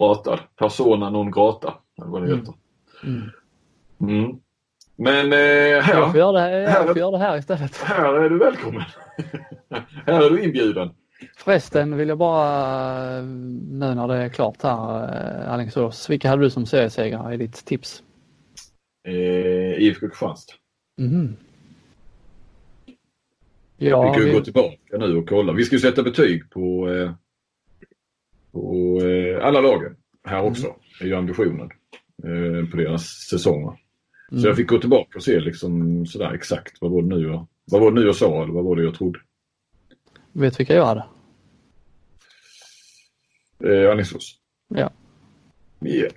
ratad. Persona non grata, eller vad det mm. heter. Mm. Mm. Men eh, Jag får här, göra det, jag här- får göra det här istället. här är du välkommen. här är du inbjuden. Förresten vill jag bara eh, nu när det är klart här eh, Alingsås, vilka hade du som seriesegrare i ditt tips? Eh, IFK Kristianstad. Vi Ja, kan ju vi, gå tillbaka nu och kolla. Vi ska ju sätta betyg på, eh, på eh, alla lagen här också. Det är ju ambitionen eh, på deras säsonger. Så mm. jag fick gå tillbaka och se liksom sådär exakt vad var det nu jag, vad var det nu jag sa eller vad var det jag trodde. vet vilka jag hade? Eh, Alingsås. Ja. Yeah.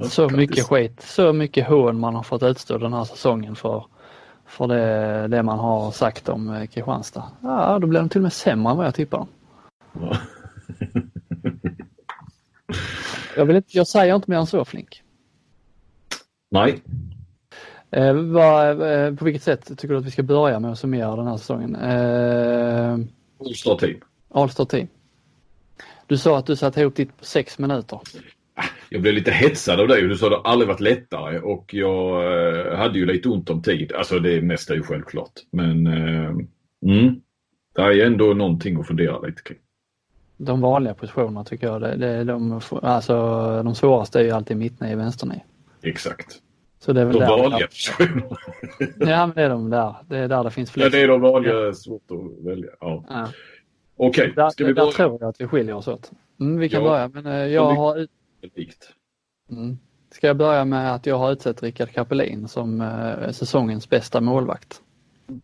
Så mycket skit, så mycket hån man har fått utstå den här säsongen för, för det, det man har sagt om eh, Kristianstad. Ja, då blev de till och med sämre än vad jag tippade. Ja. Jag, vill inte, jag säger inte mer än så Flink. Nej, Eh, vad, eh, på vilket sätt tycker du att vi ska börja med att summera den här säsongen? Eh, All-star team. All-Star Team. Du sa att du satte ihop ditt på sex minuter. Jag blev lite hetsad av dig. Du sa att det aldrig varit lättare och jag eh, hade ju lite ont om tid. Alltså det mesta är ju självklart. Men eh, mm, det är ändå någonting att fundera lite kring. De vanliga positionerna tycker jag, det, det, de, alltså, de svåraste är ju alltid mittne i vänsterne. Exakt. Så det är väl De där, vanliga positionerna. Ja, men det är de där. Det är där det finns Ja, flest. det är de vanliga. Svårt att välja. Ja. Ja. Okej, Där, ska vi där börja? tror jag att vi skiljer oss åt. Mm, vi kan Ja. börja, men eh, jag vi- har Likt. mm. Ska jag börja med att jag har utsett Rickard Kapelin som eh, säsongens bästa målvakt.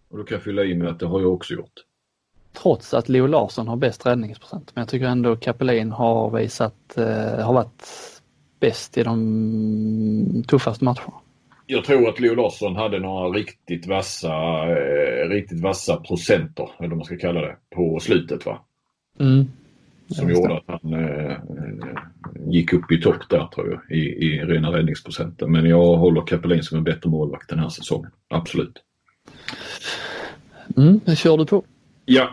Och då kan jag fylla i med att det har jag också gjort. Trots att Leo Larsson har bäst räddningsprocent. Men jag tycker ändå Kapelin har visat, eh, har varit bäst i de tuffaste matcherna. Jag tror att Leo Larsson hade några riktigt vassa, eh, riktigt vassa procenter, eller vad man ska kalla det, på slutet va? Mm. Som gjorde att han eh, eh, gick upp i topp där tror jag i, i rena räddningsprocenten. Men jag håller Kapelin som en bättre målvakt den här säsongen. Absolut. Mm, det kör du på. Ja.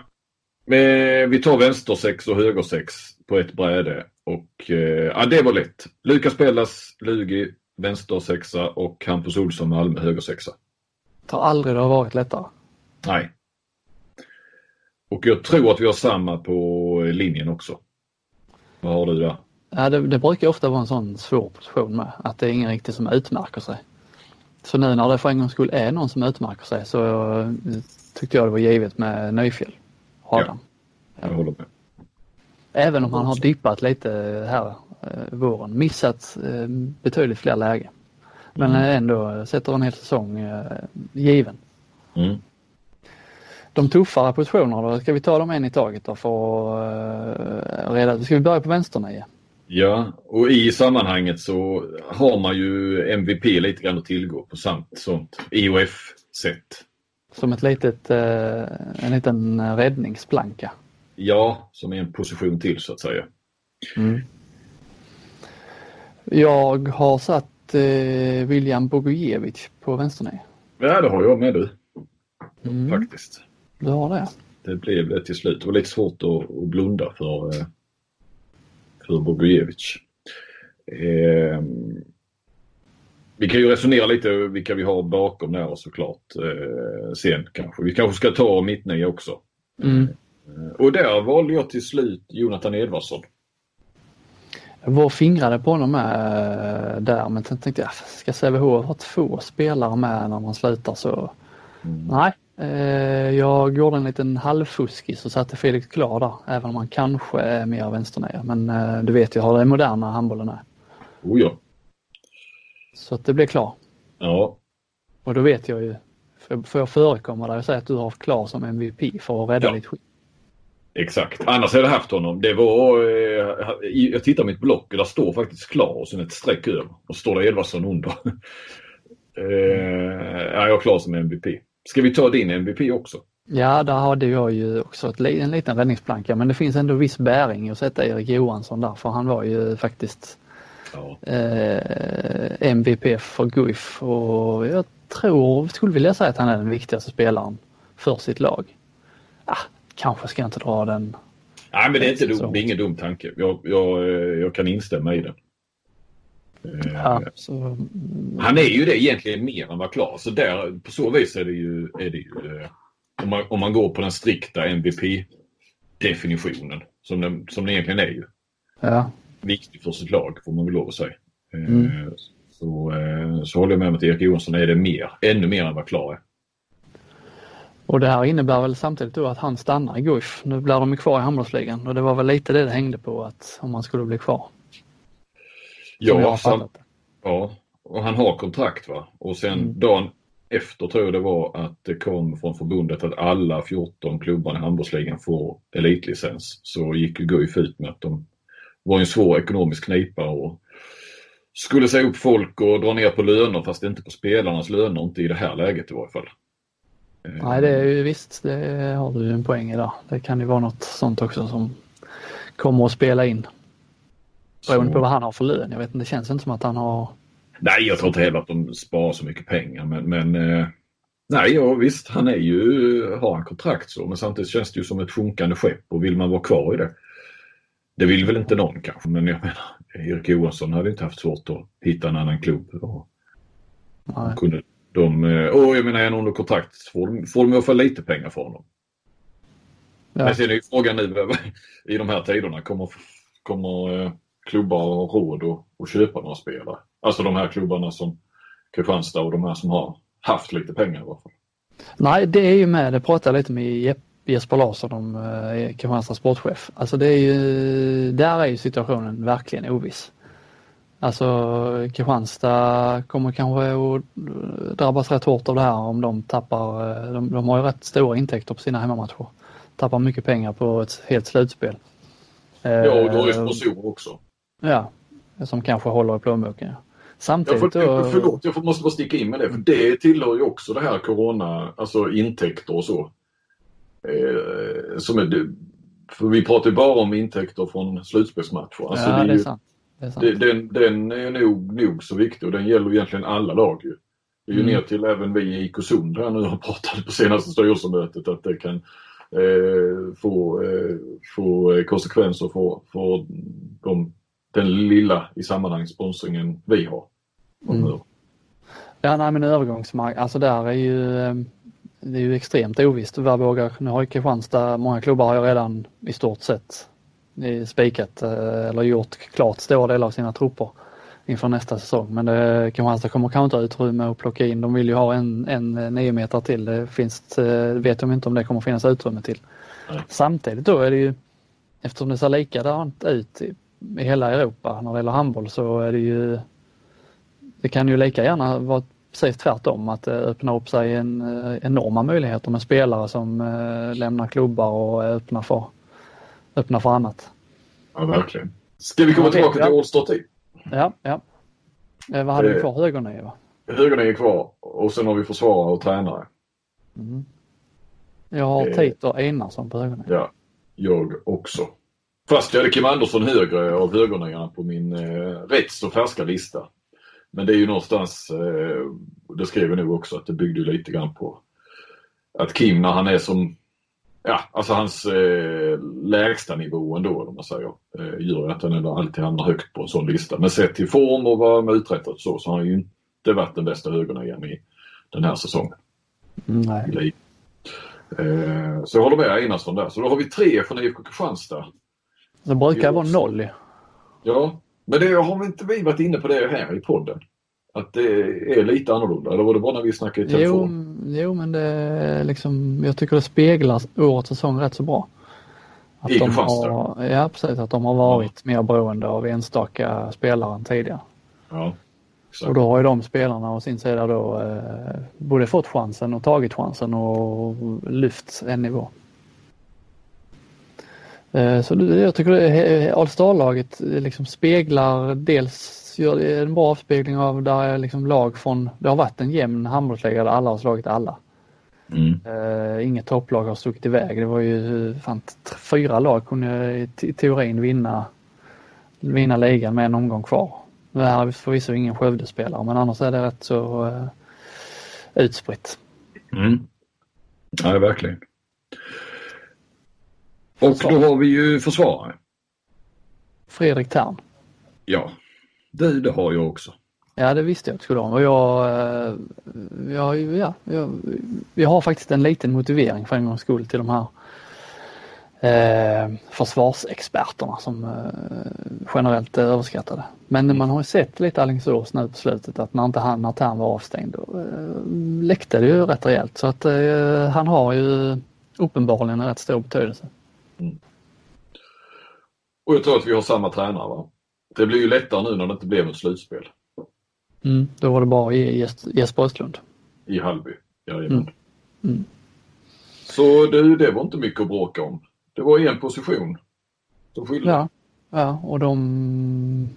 Eh, vi tar vänster sex och höger sex på ett bräde. Och eh, ja, det var lätt. Lukas Pellas, Lugi, vänster sexa och Hampus Olsson, Malmö, höger sexa. Tar aldrig det har varit lättare. Nej. Och jag tror att vi har samma på linjen också. Vad har du där? Ja, det, det brukar ofta vara en sån svår position med, att det är ingen riktigt som utmärker sig. Så nu när det för en gångs skull är någon som utmärker sig så eh, tyckte jag det var givet med Nyfjäll, Adam. Jag håller med. Även om han har dippat lite här våren, missat eh, betydligt fler lägen. Men Mm. eh, ändå sätter en hel säsong eh, given. Mm. De tuffare positionerna då, ska vi ta dem en i taget då för att eh, reda Ska vi börja på vänsternio? Ja, och i sammanhanget så har man ju MVP lite grann att tillgå på samt sånt IOF-sätt. Som ett litet, eh, en liten räddningsplanka. Ja, som är en position till så att säga. Jag har satt eh, William Bogujevic på vänsternio. Ja, det har jag med du Mm. faktiskt. Du har det? Det blev det till slut. Det var lite svårt att, att blunda för, eh, för Bogujevic. Eh, vi kan ju resonera lite vilka vi har bakom där såklart eh, sen kanske. Vi kanske ska ta mittnio också. Mm. Eh, och där valde jag till slut Jonathan Edvardsson. Var fingrade på honom med eh, där men sen tänkte jag, ska Sävehof ha två spelare med när man slutar så? Mm. Nej, eh, jag gjorde en liten halvfuskis och satte Felix Klar där, även om han kanske är mer vänsternia. Men eh, du vet ju hur den moderna handbollen är. Oh ja. Så att det blev klar. Ja, Och då vet jag ju, får får jag förekomma där och säga att du har Klar som MVP för att rädda Ja. ditt skit? Exakt. Annars hade jag haft honom. Det var, eh, jag tittar mitt block och där står faktiskt klar och sen ett streck över. Och så står det Edvardsson under. eh, ja, jag är klar som MVP. Ska vi ta din MVP också? Ja, där hade jag ju också ett, en liten räddningsplanka men det finns ändå viss bäring att sätta Erik Johansson där för han var ju faktiskt Ja. eh, MVP för Guif och jag tror, skulle vilja säga att han är den viktigaste spelaren för sitt lag. Ah, kanske ska jag inte dra den. Nej, men det är, inte dum, det är ingen dum tanke. Jag, jag, eh, jag kan instämma i den. Eh, Ja, så, Han är ju det egentligen mer än vad klar. Så där, på så vis är det ju, är det ju eh, om, man, om man går på den strikta MVP-definitionen som den, som den egentligen är ju. ja. Viktig för sitt lag får man väl lov att säga. Mm. Så, så håller jag med om att Erik Johansson är det mer, ännu mer än vad klar är. Och det här innebär väl samtidigt då att han stannar i Guif. Nu blir de kvar i handbollsligan och det var väl lite det det hängde på att om han skulle bli kvar. Ja, sam, det. ja, och han har kontrakt va. Och sen Mm. dagen efter tror jag det var att det kom från förbundet att alla 14 klubbarna i handbollsligan får elitlicens. Så gick ju Guif ut med att de var i en svår ekonomisk knipa och skulle säga upp folk och dra ner på löner fast inte på spelarnas löner, inte i det här läget i varje fall. Nej det är ju visst, det har du en poäng i. Det kan ju vara något sånt också som kommer att spela in. Beroende så- på vad han har för lön. Jag vet inte, det känns inte som att han har Nej, jag tror inte heller att de sparar så mycket pengar. Men, men eh, nej, ja, visst, han är ju, har han kontrakt så. Men samtidigt känns det ju som ett sjunkande skepp och vill man vara kvar i det. Det vill väl inte någon kanske, men jag menar, Erik Johansson hade inte haft svårt att hitta en annan klubb. Och kunde de, eh, och jag menar, är han under kontrakt får de, får de i alla fall lite pengar för honom. Ja. Men sen är ju frågan nu i de här tiderna, kommer, kommer eh, klubbar ha råd att, att köpa några spelare? Alltså de här klubbarna som Kristianstad och de här som har haft lite pengar i alla fall. Nej, det är ju med, det pratade jag lite med Jesper Larsson om, eh, Kristianstads sportchef. Alltså det är ju, där är ju situationen verkligen oviss. Alltså Kristianstad kommer kanske att drabbas rätt hårt av det här om de tappar, eh, de, de har ju rätt stora intäkter på sina hemmamatcher. Tappar mycket pengar på ett helt slutspel. Ja, och du har ju sponsorer också. Ja, som kanske håller i plånboken. Ja. Jag Samtidigt får, då, förlåt, jag måste bara sticka in med det. För det tillhör ju också det här corona, alltså intäkter och så. Eh, som är, för vi pratar ju bara om intäkter från slutspelsmatcher. Alltså ja, det är det är ju, sant. Det, den, den är nog, nog så viktig och den gäller egentligen alla lag ju. Det är ju Mm. ner till även vi i IK Sund här nu har pratat på senaste styrelsemötet att det kan eh, få, eh, få konsekvenser för, för de, den lilla i sammanhang sponsringen vi har. Mm. Ja, nej men övergångsmark, alltså där är ju, eh, det är ju extremt ovisst. Vad vågar, nu har ju Kristianstad, många klubbar har ju redan i stort sett spikat eh, eller gjort klart stora delar av sina trupper inför nästa säsong. Men det, Kristianstad kommer kanske inte ha utrymme att plocka in. De vill ju ha en, en eh, nio meter till. Det finns, eh, vet de inte om det kommer finnas utrymme till. Nej. Samtidigt då är det ju, eftersom det ser likadant ut i, i hela Europa när det gäller handboll så är det ju det kan ju lika gärna vara precis tvärtom att det öppnar upp sig en, eh, enorma möjligheter med spelare som eh, lämnar klubbar och är öppna för, öppna för annat. Ja, verkligen. Ska vi komma tillbaka till All-Star? Ja, ja. Eh, vad hade vi kvar? Högernio va? Högerna är kvar och sen har vi försvarare och tränare. Mm. Jag har Eh. Teitur Einarsson på högernio. Ja, jag också. Fast jag hade Kim Andersson högre av högerniorna på min eh, rätt så färska lista. Men det är ju någonstans, eh, det skrev jag nog också, att det byggde lite grann på att Kim när han är som, ja alltså hans eh, lägsta nivå ändå om man säger, eh, gör att han ändå alltid hamnar högt på en sån lista. Men sett till form och vad man uträttat så, så har han ju inte varit den bästa högernian i den här säsongen. Nej. Eh, så jag håller med Einarsson där. Så då har vi tre från IFK Kristianstad. Det brukar vara noll. Ja, men det har vi inte vi varit inne på det här i podden? Att det är lite annorlunda? Eller var det bara när vi snackade i Jo, telefon? jo, men det liksom, jag tycker det speglar årets säsong rätt så bra. Att I de har, ja, precis. Att de har varit mer beroende av enstaka spelare än tidigare. Ja, exakt. Och då har ju de spelarna å sin sida då eh, både fått chansen och tagit chansen och lyft en nivå. Eh, så jag tycker det- All Star-laget eh, liksom speglar dels gör det en bra avspegling av där är liksom lag från, det har varit en jämn handbollsliga där alla har slagit alla. Mm. Eh, inget topplag har stuckit iväg. Det var ju fan, fyra lag kunde i te- teorin vinna, vinna ligan med en omgång kvar. Det här är förvisso ingen Skövdespelare men annars är det rätt så eh, utspritt. Mm. Ja, verkligen. Och då har vi ju försvarare. Fredrik Tern. Ja. Du, det har jag också. Ja, det visste jag att du skulle ha. Och jag, eh, jag, ja, jag, jag har faktiskt en liten motivering för en gångs skull till de här eh, försvarsexperterna som eh, generellt är överskattade. Men man har ju sett lite Alingsås nu på slutet att när inte han, när Tern var avstängd, då eh, läckte det ju rätt rejält. Så att eh, han har ju uppenbarligen en rätt stor betydelse. Mm. Och jag tror att vi har samma tränare va? Det blir ju lättare nu när det inte blev ett slutspel. Mm, då var det bara i Jesper Östlund. I Hallby, jajamän. Mm. Mm. Så det, det var inte mycket att bråka om. Det var en position som skilde. Ja, ja och de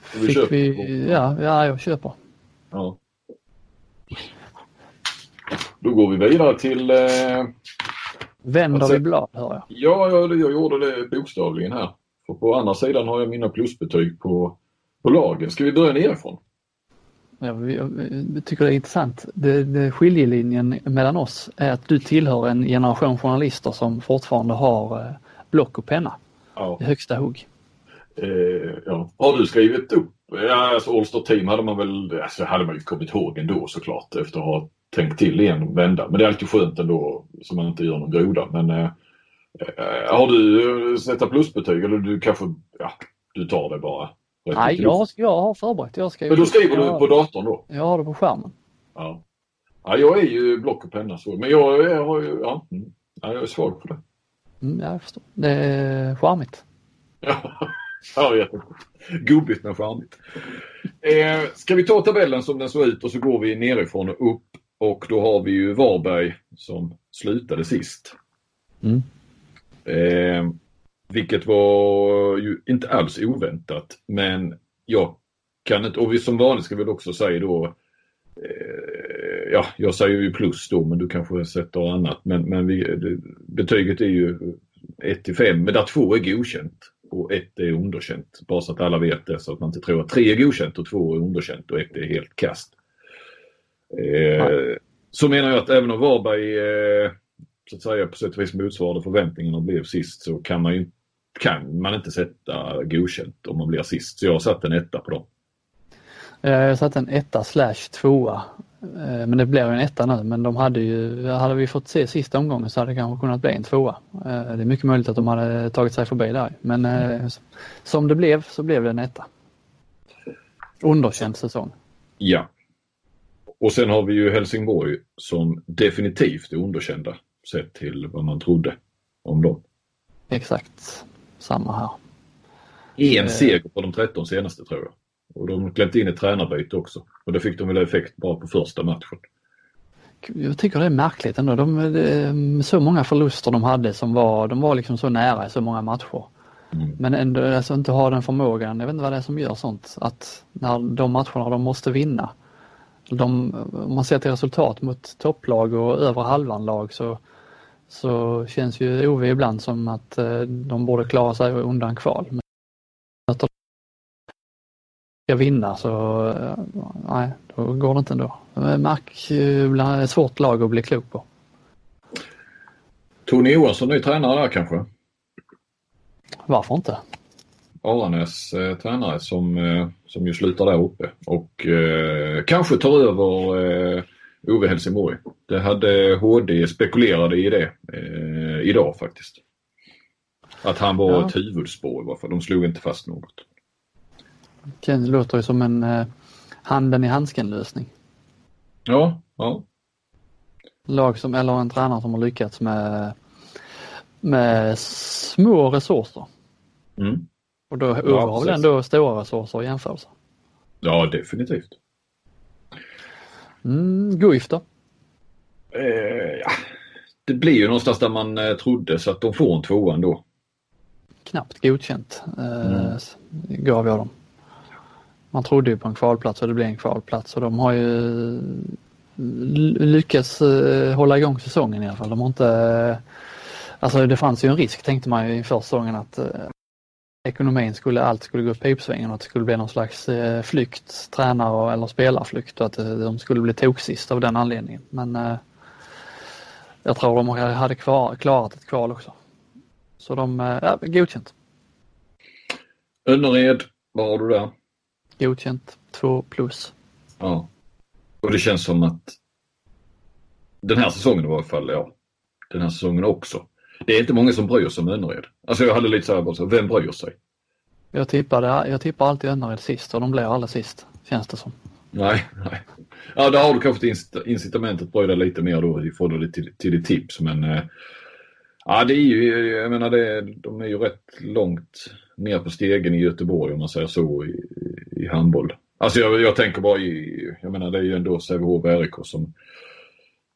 fick vi, vi ja, ja, jag köper. Ja. Då går vi vidare till... Eh, Vänder vi blad hör jag. Ja, jag, jag gjorde det bokstavligen här. För på andra sidan har jag mina plusbetyg på, på lagen. Ska vi börja nerifrån? Jag, jag tycker det är intressant. Det, det, skiljelinjen mellan oss är att du tillhör en generation journalister som fortfarande har eh, block och penna ja. i högsta hugg. Eh, ja. Har du skrivit upp? Ja, alltså Allstar Team hade man väl, alltså hade man ju kommit ihåg ändå såklart efter att ha tänkt till i en vända. Men det är alltid skönt ändå så man inte gör någon groda. Men eh har du sätta plusbetyg eller du kanske, ja, du tar det bara? Nej, jag, jag har förberett. Jag skriver, men då skriver du på datorn då? Jag har det på skärmen. Ja. ja jag är ju block och penna så. Men jag, jag har ju, ja, mm. ja, jag är svag på det. Mm, jag förstår. Det är charmigt. Ja, ja. Gubbigt men charmigt. Eh, ska vi ta tabellen som den såg ut och så går vi nerifrån och upp. Och då har vi ju Varberg som slutade sist. Mm. Eh, vilket var ju inte alls oväntat. Men jag kan inte, och vi som vanligt ska vi också säga då eh, Ja, jag säger ju plus då men du kanske sätter annat. Men, men vi, det, betyget är ju 1 till 5. Men där 2 är godkänt och 1 är underkänt. Bara så att alla vet det så att man inte tror att 3 är godkänt och 2 är underkänt och 1 är helt kast. Eh, så menar jag att även om Varberg eh, så att säga på sätt och vis motsvarade förväntningarna och blev sist så kan man ju kan man inte sätta godkänt om man blir sist. Så jag har satt en etta på dem. Eh, jag satte en etta slash tvåa. Eh, men det blev en etta nu men de hade ju, hade vi fått se sista omgången så hade det kanske kunnat bli en tvåa. Eh, det är mycket möjligt att de hade tagit sig förbi där men mm. som det blev så blev det en etta. Underkänd säsong. Ja. Och sen har vi ju Helsingborg som definitivt är underkända sett till vad man trodde om dem. Exakt samma här. En eh. seger på de 13 senaste tror jag. Och de klämt in ett tränarbyte också. Och det fick de väl effekt bara på första matchen. Jag tycker det är märkligt ändå. De, de, så många förluster de hade som var, de var liksom så nära i så många matcher. Mm. Men ändå alltså inte ha den förmågan, jag vet inte vad det är som gör sånt, att när de matcherna de måste vinna. De, om man ser till resultat mot topplag och över halvan-lag så så känns ju OV ibland som att eh, de borde klara sig undan kval. Men att de ska vinna så eh, nej, då går det inte ändå. Mark är ett svårt lag att bli klok på. Tony Johansson ny tränare där kanske? Varför inte? Aranäs eh, tränare som, eh, som ju slutar där uppe och eh, kanske tar över eh, Ove Helsingborg. Det hade HD spekulerade i det eh, idag faktiskt. Att han var ja. ett huvudspår i varje fall. De slog inte fast något. Det låter ju som en eh, handen i handsken lösning. Ja, ja. Lag som, eller en tränare som har lyckats med, med små resurser. Mm. Och då Ove ja, har väl ändå stora resurser i jämförelse? Ja, definitivt. Mm, Guif då? Eh, ja. Det blir ju någonstans där man eh, trodde så att de får en tvåa ändå. Knappt godkänt eh, mm. gav jag dem. Man trodde ju på en kvalplats och det blev en kvalplats och de har ju lyckats eh, hålla igång säsongen i alla fall. De har inte, eh, alltså det fanns ju en risk tänkte man ju inför säsongen att eh, ekonomin skulle, allt skulle gå åt pipsvängen och att det skulle bli någon slags eh, flykt, tränare eller spelarflykt och att eh, de skulle bli toksist av den anledningen. Men eh, jag tror de hade kvar, klarat ett kval också. Så de, ja, godkänt. Önnered, vad har du där? Godkänt. Två plus. Ja. Och det känns som att den här säsongen i varje fall, ja. Den här säsongen också. Det är inte många som bryr sig om Önnered. Alltså jag hade lite så här, bara så, vem bryr sig? Jag tippade, jag tippar alltid Önnered sist och de blir alla sist, känns det som. Nej, nej. Ja, där har du kanske ett incitament att bry dig lite mer då i förhållande till, till ditt tips. Men äh, ja, det är ju, jag menar, det, de är ju rätt långt ner på stegen i Göteborg om man säger så i, i handboll. Alltså jag, jag tänker bara i, jag menar det är ju ändå Sävehof och RIK som,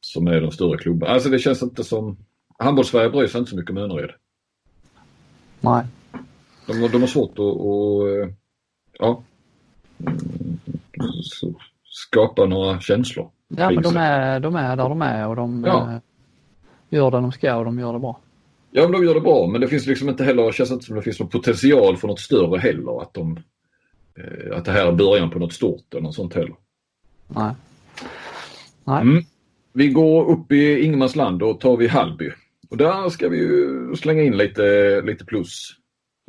som är de större klubbarna. Alltså det känns inte som, handbollssverige bryr sig inte så mycket om Önnered. Nej. De, de har svårt att, att ja, skapa några känslor. Ja men de är, de är där de är och de ja. Eh, gör det de ska och de gör det bra. Ja men de gör det bra men det finns liksom inte heller, känns inte som det finns någon potential för något större heller. Att, de, eh, att det här är början på något stort eller något sånt heller. Nej. Nej. Mm. Vi går upp i Ingenmansland och tar vi Hallby. Och där ska vi ju slänga in lite, lite plus.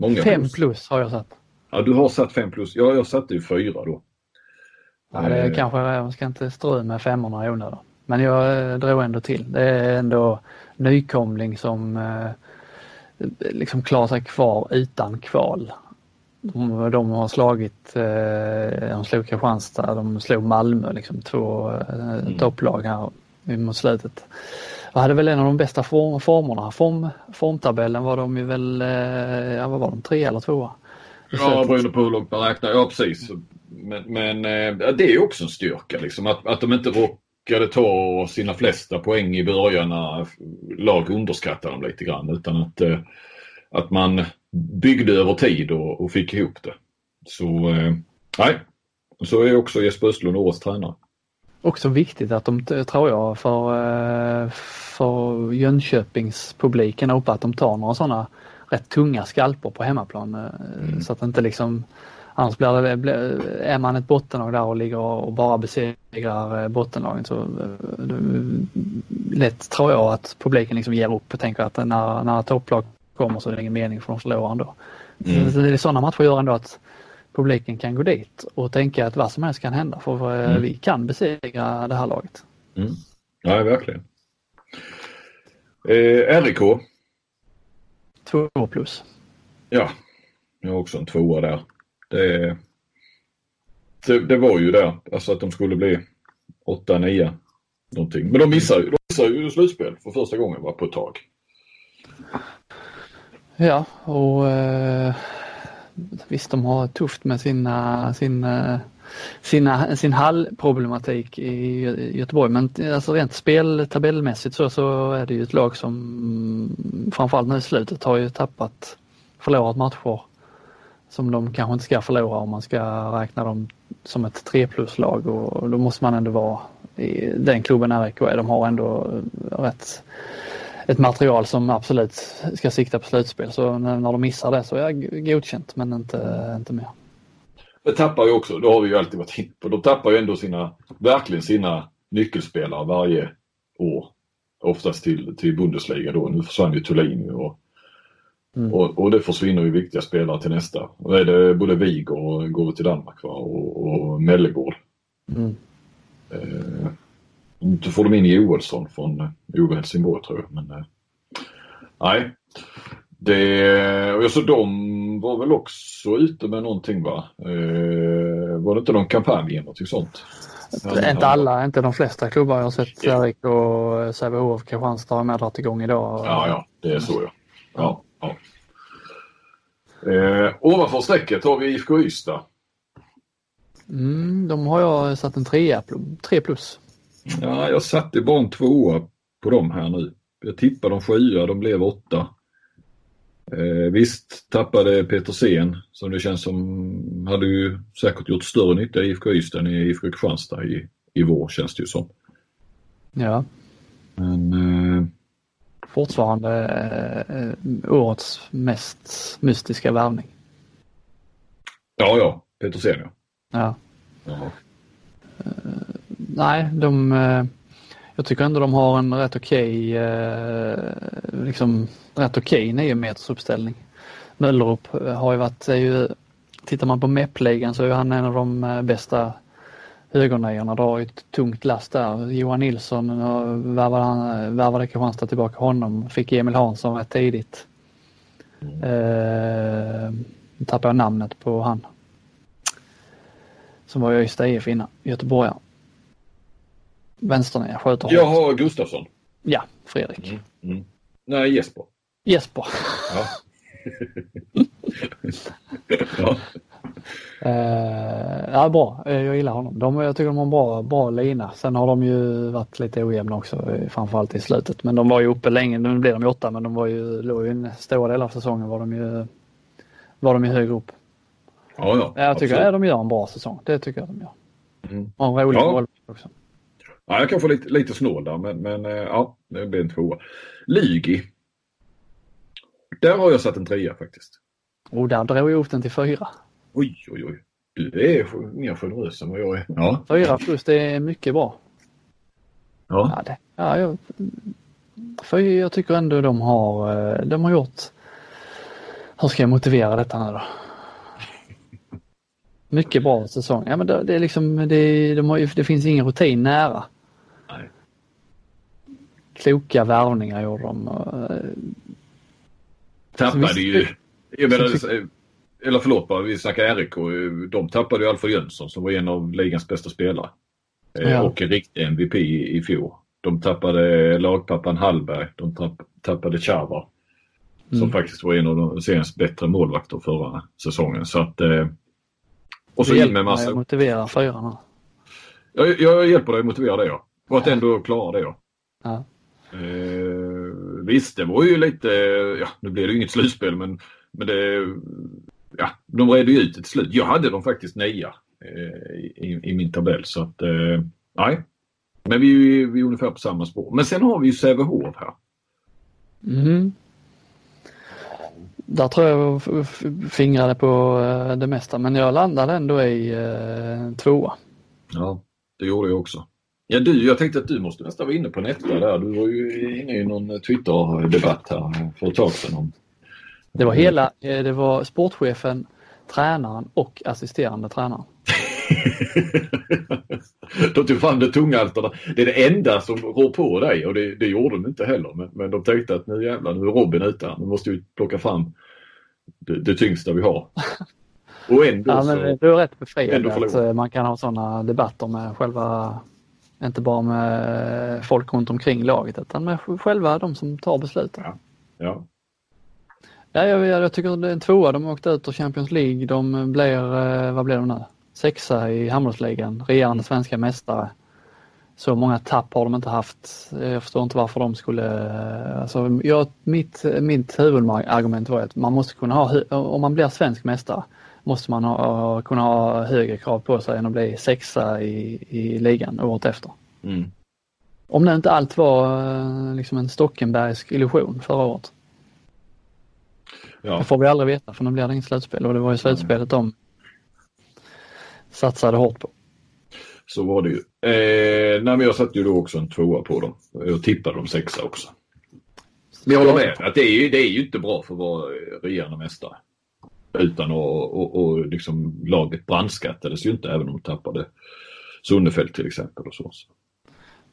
Många fem plus. plus har jag satt. Ja, du har satt fem plus. Ja, jag satte ju fyra då. Ja, det är eh. kanske, jag ska inte strö med femmorna i onödan. Men jag eh, drog ändå till. Det är ändå nykomling som eh, liksom klarar sig kvar utan kval. De, de har slagit, eh, de slog Kristianstad, de slog Malmö, liksom två eh, mm. topplag här mot slutet. Och hade väl en av de bästa form, formerna. Form, formtabellen var de ju väl, eh, ja vad var de, tre eller tvåa? Ja, beroende på hur långt man räknar. Ja, precis. Men, men eh, det är också en styrka liksom att, att de inte råkade ta sina flesta poäng i början när lag underskattade dem lite grann utan att, eh, att man byggde över tid och, och fick ihop det. Så nej, så är också Jesper Östlund årets tränare. Också viktigt att de, tror jag, för, för Jönköpingspubliken uppe att de tar några sådana rätt tunga skalper på hemmaplan. Mm. Så att inte liksom Annars blir det, är man ett bottenlag där och ligger och bara besegrar eh, bottenlagen så eh, lätt tror jag att publiken liksom ger upp och tänker att när, när topplag kommer så är det ingen mening för de förlorar ändå. Mm. Så det är sådana matcher gör ändå att publiken kan gå dit och tänka att vad som helst kan hända för eh, mm. vi kan besegra det här laget. Mm. Ja, verkligen. Eh, RIK? Två plus. Ja, jag har också en tvåa där. Det, det, det var ju där, alltså att de skulle bli 8-9 någonting. Men de missar, de missar ju slutspel för första gången va, på ett tag. Ja, och eh, visst de har tufft med sina, sin, eh, sina, sin hallproblematik i Göteborg men alltså rent speltabellmässigt så, så är det ju ett lag som framförallt nu i slutet har ju tappat, förlorat matcher som de kanske inte ska förlora om man ska räkna dem som ett 3 plus-lag och då måste man ändå vara i den klubben RIK är. De har ändå rätt ett material som absolut ska sikta på slutspel så när, när de missar det så är det godkänt men inte, inte mer. Det tappar ju också, det har vi ju alltid varit inne på, de tappar ju ändå sina, verkligen sina nyckelspelare varje år. Oftast till, till Bundesliga då. Nu försvann ju Thulin och Mm. Och, och, det försvinner ju viktiga spelare till nästa. Och är det både Vigo och går till Danmark va? och, och Mellegård. Mm. Eh, då får de in Joelsson från eh, Ove Helsingborg tror jag. Men, eh, nej. Det, och så de var väl också ute med någonting va? Eh, var det inte någon kampanj eller någonting sånt? Inte, inte alla, inte de flesta klubbar. Jag har sett Erik och Sävehof, Kristianstad har med dragit igång idag. Ja, ja, det är så ja. ja. Ja. Eh, ovanför strecket har vi IFK Ystad. Mm, de har jag satt en trea, tre plus. Ja, jag satte bara en tvåa på dem här nu. Jag tippade de sjua, de blev åtta. Eh, visst tappade Petersen som det känns som hade ju säkert gjort större nytta i IFK Ystad än i IFK Kristianstad i, i vår känns det ju som. Ja. Men eh, fortfarande eh, årets mest mystiska värvning. Ja, ja, Petersen ja. Ja. ja. Nej, de, eh, jag tycker ändå de har en rätt okej, eh, liksom rätt okej 9 meters uppställning. Möllerup eh, har ju varit, är ju tittar man på MEP-ligan så är han en av de bästa högerniorna. Drar ett tungt last där. Johan Nilsson värvade, han, värvade Kristianstad tillbaka honom. Fick Emil Hansson rätt tidigt. Mm. Eh, tappade jag namnet på han. Som var i Ystad IF innan, göteborgare. Vänsternia, sköter Jaha, Gustafsson. Ja, Fredrik. Mm. Mm. Nej, Jesper. Jesper. Ja. ja. Uh, ja, bra. Eh, jag gillar honom. De, jag tycker de har en bra, bra lina. Sen har de ju varit lite ojämna också, eh, framförallt i slutet. Men de var ju uppe länge. Nu blir de ju åtta, men de var ju, låg ju en stor del av säsongen var de ju, var de ju högre upp. Ja, ja. Jag tycker att de gör en bra säsong. Det tycker jag de gör. Mm. Och en rolig ja. också. Ja, jag kan få lite, lite snål där, men, men ja, det blir en tvåa. Lygi. Där har jag satt en trea faktiskt. Och där drog jag upp den till fyra. Oj, oj, oj. Du är mer generös än vad jag är. Ja. Fyra plus, det är mycket bra. Ja. ja, det, ja jag, för jag tycker ändå de har, eh, de har gjort... Hur ska jag motivera detta nu då? Mycket bra säsong. Ja men det, det är liksom, det, de har, det finns ingen rutin nära. Nej. Kloka värvningar gjorde de. Eh, Tappade ju, jag menar, eller förlåt bara, vi snackar RIK. De tappade ju Alfred Jönsson som var en av ligans bästa spelare. Eh, ja. Och en riktig MVP i, i fjol. De tappade lagpappan Hallberg. De tapp, tappade Chava. Som mm. faktiskt var en av de seriens bättre målvakter förra säsongen. Så att, eh, och så in med massa... Mig motivera fyran jag, jag hjälper dig att motivera det ja. Och att ändå klara det ja. ja. Eh, visst, det var ju lite, ja nu blev det ju inget slutspel men, men det, ja, de redde ju ut det till slut. Jag hade dem faktiskt nia eh, i, i, min tabell så att eh, nej. Men vi, vi är ungefär på samma spår. Men sen har vi ju Sävehof här. Mm. Där tror jag fingrade på eh, det mesta men jag landade ändå i eh, tvåa. Ja, det gjorde jag också. Ja du, jag tänkte att du måste nästan vara inne på Netta där. Du var ju inne i någon Twitter-debatt här för ett tag sedan det var hela, eh, det var sportchefen, tränaren och assisterande tränaren. de tog fram det tunga alternativet. Det är det enda som rår på dig och det, det gjorde de inte heller. Men, men de tänkte att nu jävlar, nu är Robin ute. Nu måste vi plocka fram det, det tyngsta vi har. Och ändå ja, men så... Du är rätt befriad att eh, man kan ha sådana debatter med själva, inte bara med folk runt omkring laget utan med själva de som tar besluten. Ja. ja. Ja, jag, jag tycker det är en tvåa. De åkte ut ur Champions League. De blir, eh, vad blir de nu? Sexa i handbollsligan, regerande svenska mästare. Så många tapp har de inte haft. Jag förstår inte varför de skulle... Eh, alltså, jag, mitt, mitt huvudargument var att man måste kunna ha, om man blir svensk mästare, måste man ha, kunna ha högre krav på sig än att bli sexa i, i ligan året efter. Mm. Om det inte allt var eh, liksom en Stockenbergsk illusion förra året. Ja. Det får vi aldrig veta för nu blir det inget slutspel och det var ju slutspelet de satsade hårt på. Så var det ju. Eh, nej, men jag satte ju då också en tvåa på dem. Jag tippade dem sexa också. Men jag håller med. Att det, är ju, det är ju inte bra för att vara regerande mästare. Utan att och, och liksom laget brandskattades ju inte även om de tappade Sonnefeld till exempel. och så.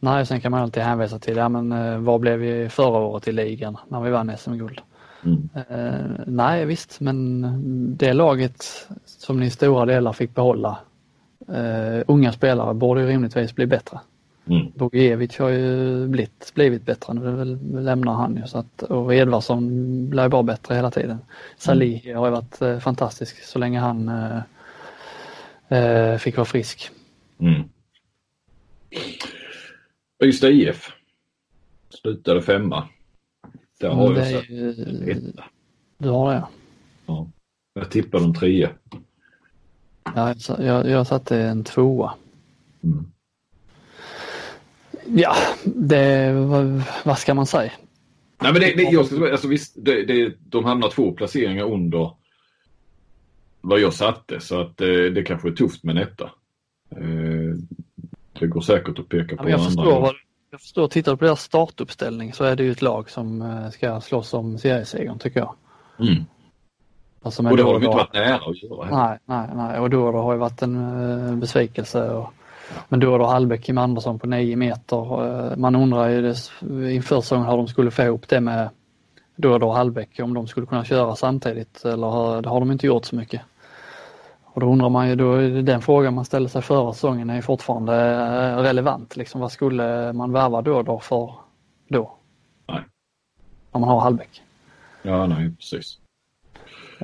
Nej, sen kan man alltid hänvisa till, ja men eh, vad blev vi förra året i ligan när vi vann SM-guld? Mm. Uh, nej visst, men det laget som ni i stora delar fick behålla, uh, unga spelare, borde ju rimligtvis bli bättre. Mm. Bogiewicz har ju blivit, blivit bättre, nu lämnar han ju. Så att, och Edvardsson blir bara bättre hela tiden. Salih mm. har ju varit uh, fantastisk så länge han fick vara frisk. Mm. Ystad IF slutade femma. Där har jag satt en etta. Du har det? Ja. Jag tippar de trea. Ja, jag, jag satte en tvåa. Mm. Ja, det, vad, vad, ska man säga? Nej men det, det, jag ska, alltså visst, det, det, de hamnar två placeringar under vad jag satte så att det, det kanske är tufft med en etta. Eh, det går säkert att peka på ja, jag andra. Förstår vad, jag förstår, tittar du på deras startuppställning så är det ju ett lag som eh, ska slåss om seriesegern tycker jag. Mm. Alltså och det har de inte varit nära att göra. Nej, nej, nej. och då, då har ju varit en uh, besvikelse. Och, men då då Hallbäck, Kim Andersson på 9 meter. Uh, man undrar ju inför säsongen hur de skulle få ihop det med då då Hallbäck, om de skulle kunna köra samtidigt eller har, det har de inte gjort så mycket. Och då undrar man ju, då den frågan man ställde sig förra säsongen är fortfarande eh, relevant. Liksom, vad skulle man värva då då för då? Nej. Om man har Hallbäck. Ja, nej precis.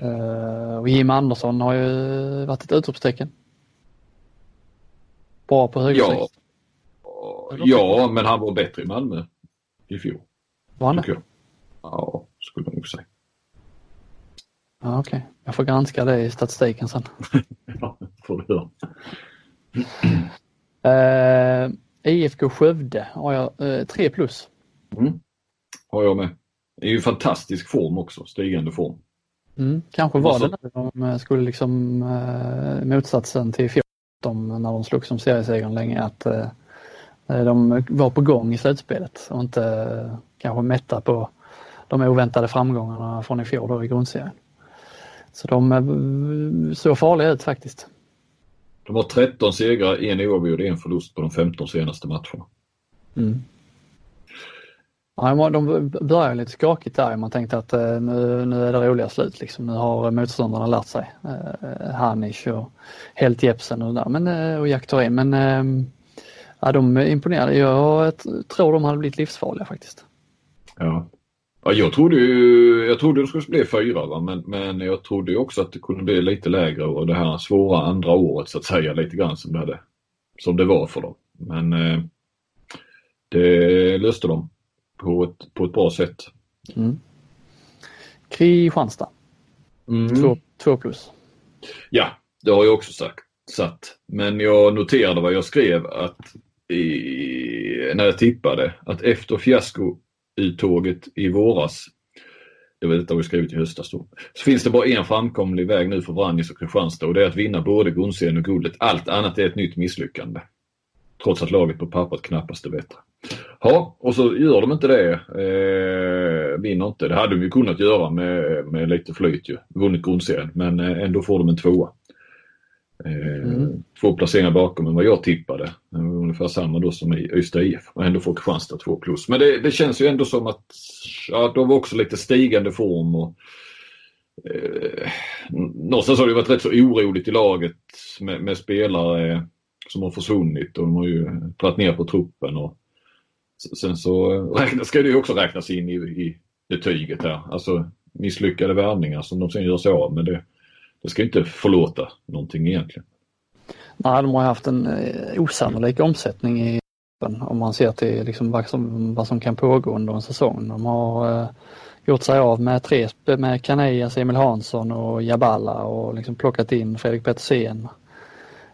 Uh, och Jim Andersson har ju varit ett utropstecken. Bra på högersex. Ja. ja, men han var bättre i Malmö i fjol. Var han det? Ja, skulle jag nog säga. Ja, Okej, okay. jag får granska det i statistiken sen. ja, får du göra. Uh, IFK Skövde har jag uh, 3 plus. Mm. Har jag med. Det är ju fantastisk form också, stigande form. Mm, kanske var alltså, det när de eh, skulle liksom uh, motsatsen till fjol de, när de slog som seriesegern länge att uh, de var på gång i slutspelet och inte uh, kanske mätta på de oväntade framgångarna från i fjol då i grundserien. Så de uh, såg farliga ut faktiskt. De har 13 segrar, en oavgjord, en förlust på de 15 senaste matcherna. Mm. Ja, de började lite skakigt där. Man tänkte att eh, nu, nu är det roliga slut. Liksom. Nu har motståndarna lärt sig. Eh, Hanish och Helt Jepsen och, där. Men, eh, och Jack Thorin. Men eh, ja, de är imponerade. Jag tror de hade blivit livsfarliga faktiskt. Ja. ja jag trodde ju jag trodde det skulle bli fyra va? Men, men jag trodde också att det kunde bli lite lägre och det här svåra andra året så att säga lite grann som det, hade, som det var för dem. Men eh, det löste de på ett, på ett bra sätt. Mm. Kristianstad. Mm. Två, två plus. Ja, det har jag också sagt, satt. Men jag noterade vad jag skrev att i, när jag tippade att efter fiaskouttåget i våras, det var detta vi skrivit i höstas då, så finns det bara en framkomlig väg nu för Vranjes och Kristianstad och det är att vinna både grundserien och guldet. Allt annat är ett nytt misslyckande. Trots att laget på pappret knappast är bättre. Ja, och så gör de inte det. Eh, vinner inte. Det hade de ju kunnat göra med, med lite flyt ju. Vunnit grundserien. Men eh, ändå får de en tvåa. Eh, mm. Två placeringar bakom än vad jag tippade. Ungefär samma då som i Ystad IF. Och ändå får Kristianstad två plus. Men det, det, känns ju ändå som att ja, de var också lite stigande form. Och, eh, någonstans har det varit rätt så oroligt i laget med, med spelare som har försvunnit och de har ju dragit ner på truppen. Och sen så ska det ju också räknas in i, i betyget här. Alltså misslyckade värvningar som de sen gör sig av med. Det, det ska inte förlåta någonting egentligen. Nej, de har haft en eh, osannolik omsättning i om man ser till liksom vad, som, vad som kan pågå under en säsong. De har eh, gjort sig av med tre med Canellas, Emil Hansson och Jaballa och liksom plockat in Fredrik Petersen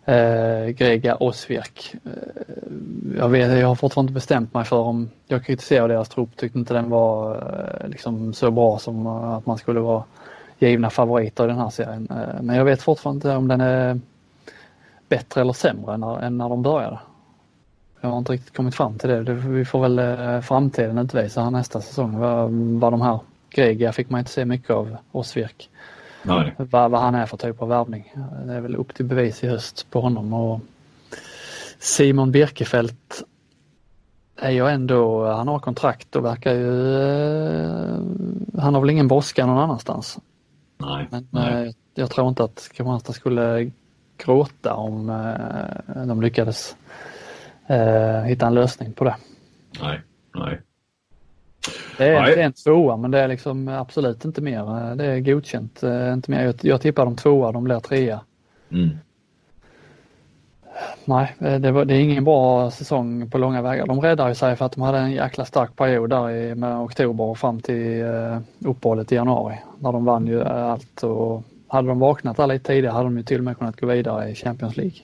eh, Grega Osvirk. Eh, jag, vet, jag har fortfarande inte bestämt mig för om jag kritiserar deras trupp, tyckte inte den var eh, liksom så bra som eh, att man skulle vara givna favoriter i den här serien. Men jag vet fortfarande inte om den är bättre eller sämre än när, än när de började. Jag har inte riktigt kommit fram till det. Vi får väl framtiden utvisa nästa säsong vad, vad de här Grega fick man inte se mycket av Osvirk. Nej. Vad, vad han är för typ av värvning. Det är väl upp till bevis i höst på honom. Och Simon Birkefelt är ju ändå, han har kontrakt och verkar ju, eh, han har väl ingen brådska någon annanstans. Nej. Men nej. Eh, jag tror inte att Kristianstad skulle gråta om eh, de lyckades hitta en lösning på det. Nej, nej. Det är, det är en tvåa men det är liksom absolut inte mer. Det är godkänt. Eh, inte mer. Jag, jag tippar de tvåa, de blir trea. Mm. Nej, eh, det, var, det, är ingen bra säsong på långa vägar. De räddar ju sig för att de hade en jäkla stark period där i, med oktober och fram till uh, uppehållet i januari. När de vann ju allt och hade de vaknat där lite tidigare hade de ju till och med kunnat gå vidare i Champions League.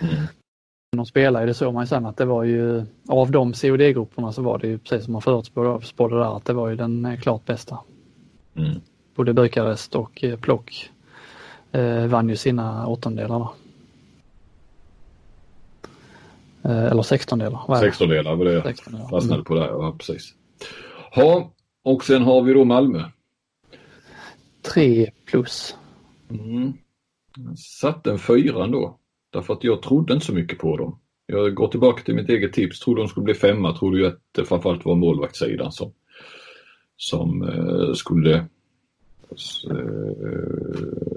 Mm de spelade det såg man ju sen att det var ju av de COD-grupperna så var det ju precis som man förutspådde där att det var ju den eh, klart bästa. Mm. Både Bukarest och eh, Plock eh, vann ju sina åttondelar. Eh, eller sextondelar. Sextondelar var det jag fastnade mm. på där, ja precis. Ha, och sen har vi då Malmö. Tre plus. Mm. Jag satte en fyra ändå. Därför att jag trodde inte så mycket på dem. Jag går tillbaka till mitt eget tips. Trodde de skulle bli femma. Trodde ju att det framförallt var målvaktssidan som, som uh, skulle uh,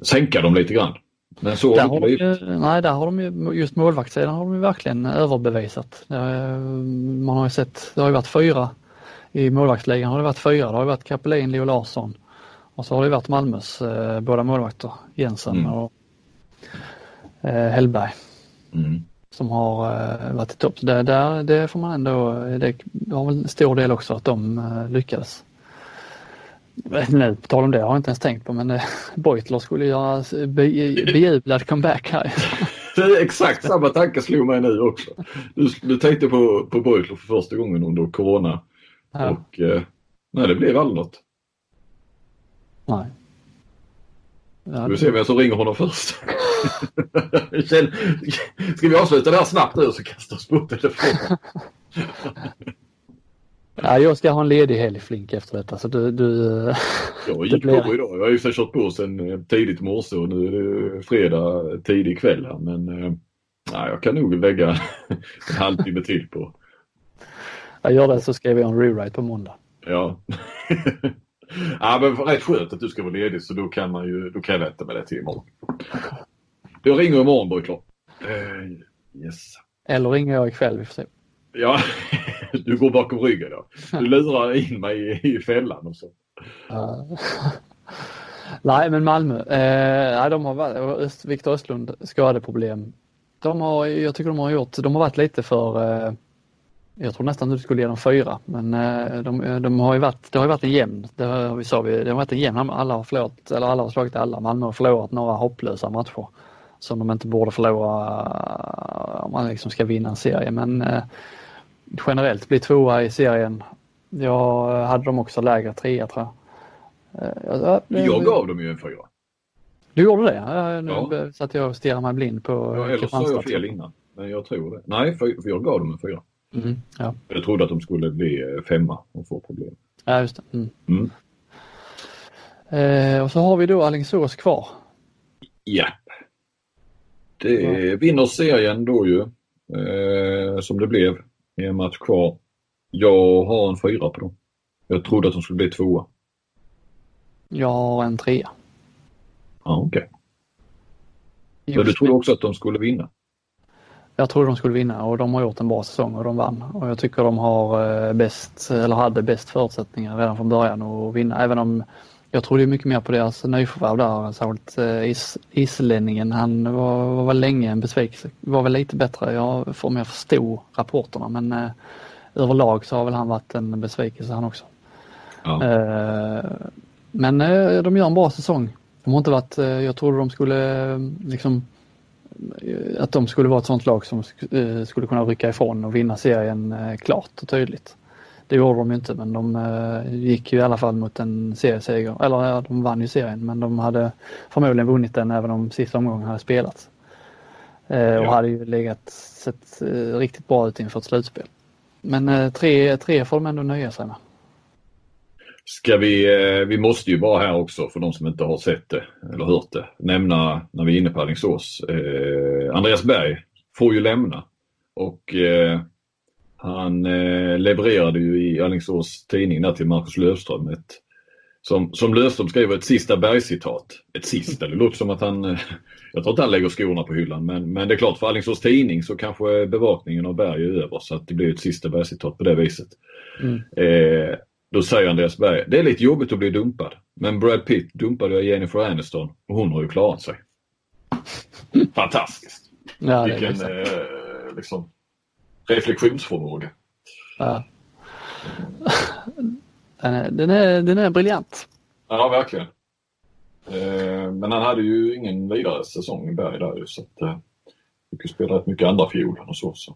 sänka dem lite grann. Men så där har de ju, Nej, där har de ju, just målvaktssidan har de ju verkligen överbevisat. Man har ju sett, det har ju varit fyra i målvaktsligan har det varit fyra. Det har varit Kapelin, Leo Larsson och så har det varit Malmös eh, båda målvakter, Jensen mm. och eh, Hellberg. Mm. Som har eh, varit i topp. Det, där, det får man ändå, det har väl en stor del också att de eh, lyckades. Nu på tal om det har jag inte ens tänkt på men eh, Beutler skulle göra be, bejublad comeback här. Det är exakt samma tanke slog mig nu också. Du, du tänkte på, på Beutler för första gången under Corona Ja. Och eh, nej, det blev aldrig något. Nej. Ja, vi se vem som ringer honom först. Ska vi avsluta det här snabbt nu så kastar oss på telefonen? ja, jag ska ha en ledig helg Flink efter detta så du... du jag gick blir... på idag. Jag har ju kört på sen eh, tidigt morse och nu är det fredag tidig kväll här men eh, nej, jag kan nog lägga en halvtimme till på jag gör det så skriver jag en rewrite på måndag. Ja. Ja men rätt skönt att du ska vara ledig så då kan, man ju, då kan jag vänta med det till imorgon. Jag ringer imorgon Borgklart. Uh, yes. Eller ringer jag ikväll, vi får se. Ja, du går bakom ryggen då. Du lurar in mig i, i fällan och så. Uh. Nej men Malmö, eh, de har varit, Viktor Östlund skadeproblem. De har, jag tycker de har gjort, de har varit lite för eh, jag tror nästan att du skulle ge dem fyra, men eh, de, de, har ju varit, det har ju varit en jämn, det har, sa vi, det har varit en jämn, alla har förlorat, eller alla har slagit alla. Malmö har förlorat några hopplösa matcher som de inte borde förlora om man liksom ska vinna en serie. Men eh, generellt bli tvåa i serien. Jag hade dem också lägre trea tror jag. Eh, jag, jag gav dem ju en fyra. Du gjorde det? Ja, nu ja. satt jag och stirrade mig blind på Ja, eller sa jag fel innan. Men jag tror det. Nej, för, för jag gav dem en fyra. Mm, ja. Jag trodde att de skulle bli eh, femma och få problem. Ja, just det. Mm. Mm. Eh, och så har vi då Alingsås kvar. Ja. Det ja. vinner serien då ju, eh, som det blev, i en match kvar. Jag har en fyra på dem. Jag trodde att de skulle bli tvåa. Jag har en trea. Ja, okej. Okay. Men du trodde också att de skulle vinna? Jag trodde de skulle vinna och de har gjort en bra säsong och de vann. Och jag tycker de har eh, bäst, eller hade bäst förutsättningar redan från början att vinna. Även om jag trodde mycket mer på deras nyförvärv där, särskilt eh, is, islänningen. Han var, var väl länge en besvikelse. Var väl lite bättre, jag får mer förstå rapporterna men eh, överlag så har väl han varit en besvikelse han också. Ja. Eh, men eh, de gör en bra säsong. De har inte varit, eh, jag trodde de skulle liksom att de skulle vara ett sånt lag som eh, skulle kunna rycka ifrån och vinna serien eh, klart och tydligt. Det gjorde de ju inte men de eh, gick ju i alla fall mot en serieseger. Eller ja, de vann ju serien men de hade förmodligen vunnit den även om sista omgången hade spelats. Och ja. hade ju legat sett riktigt bra ut inför ett slutspel. Men tre, tre får de ändå nöja sig med. Ska vi, eh, vi måste ju bara här också för de som inte har sett det eller hört det, nämna när vi är inne på Alingsås. Eh, Andreas Berg får ju lämna och eh, han eh, levererade ju i Alingsås tidning där till Marcus Lövström ett, som, som Lövström skriver ett sista Berg-citat. Ett sista, det låter som att han, eh, jag tror inte han lägger skorna på hyllan men, men det är klart för Alingsås tidning så kanske bevakningen av Berg är över så att det blir ett sista Berg-citat på det viset. Mm. Eh, då säger Andreas Berg, det är lite jobbigt att bli dumpad. Men Brad Pitt dumpade jag Jennifer Aniston och hon har ju klarat sig. Fantastiskt! Ja, Vilken eh, liksom, reflektionsförmåga. Ja. Den är, den, är, den är briljant. Ja, verkligen. Eh, men han hade ju ingen vidare säsong i Berg där så att eh, fick ju spela rätt mycket andra fiolen och så. så.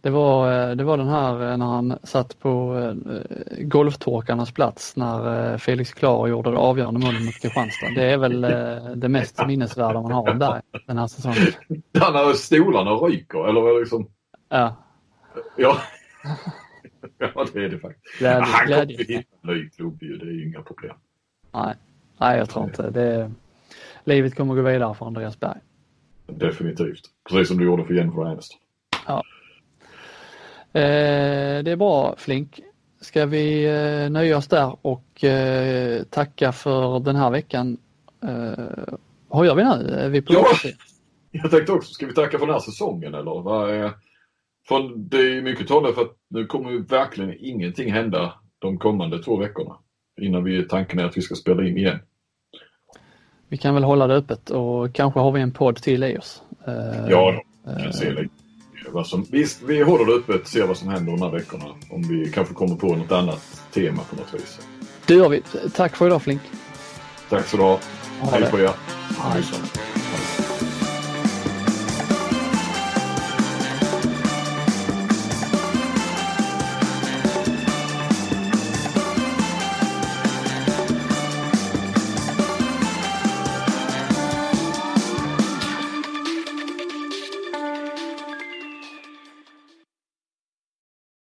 Det var, eh, det var den här eh, när han satt på eh, golftorkarnas plats när Felix Klar gjorde det avgörande målet mot Kristianstad. Det är väl det mest minnesvärda man har där den här säsongen. När stolarna ryker eller liksom? Ja. Ja. ja det är det faktiskt. Glädje, Han kommer hitta en ny klubb ju, det är ju inga problem. Nej, Nej jag tror inte det. livet kommer gå vidare för Andreas Berg. Definitivt. Precis som du gjorde för Jennifer Aniston. Ja. Eh, det är bra Flink. Ska vi eh, nöja oss där och eh, tacka för den här veckan. Vad gör vi nu? Är vi på Ja. Jag tänkte också, ska vi tacka för den här säsongen eller? Vad är... För det är mycket talat för att nu kommer verkligen ingenting hända de kommande två veckorna. Innan vi tanken är att vi ska spela in igen. Vi kan väl hålla det öppet och kanske har vi en podd till i oss. Ja, då. Kan se vad som, visst, vi håller det öppet, ser vad som händer de här veckorna. Om vi kanske kommer på något annat tema på något vis. Det gör vi. Tack för idag Flink. Tack så du ha. Hej på er. Hej.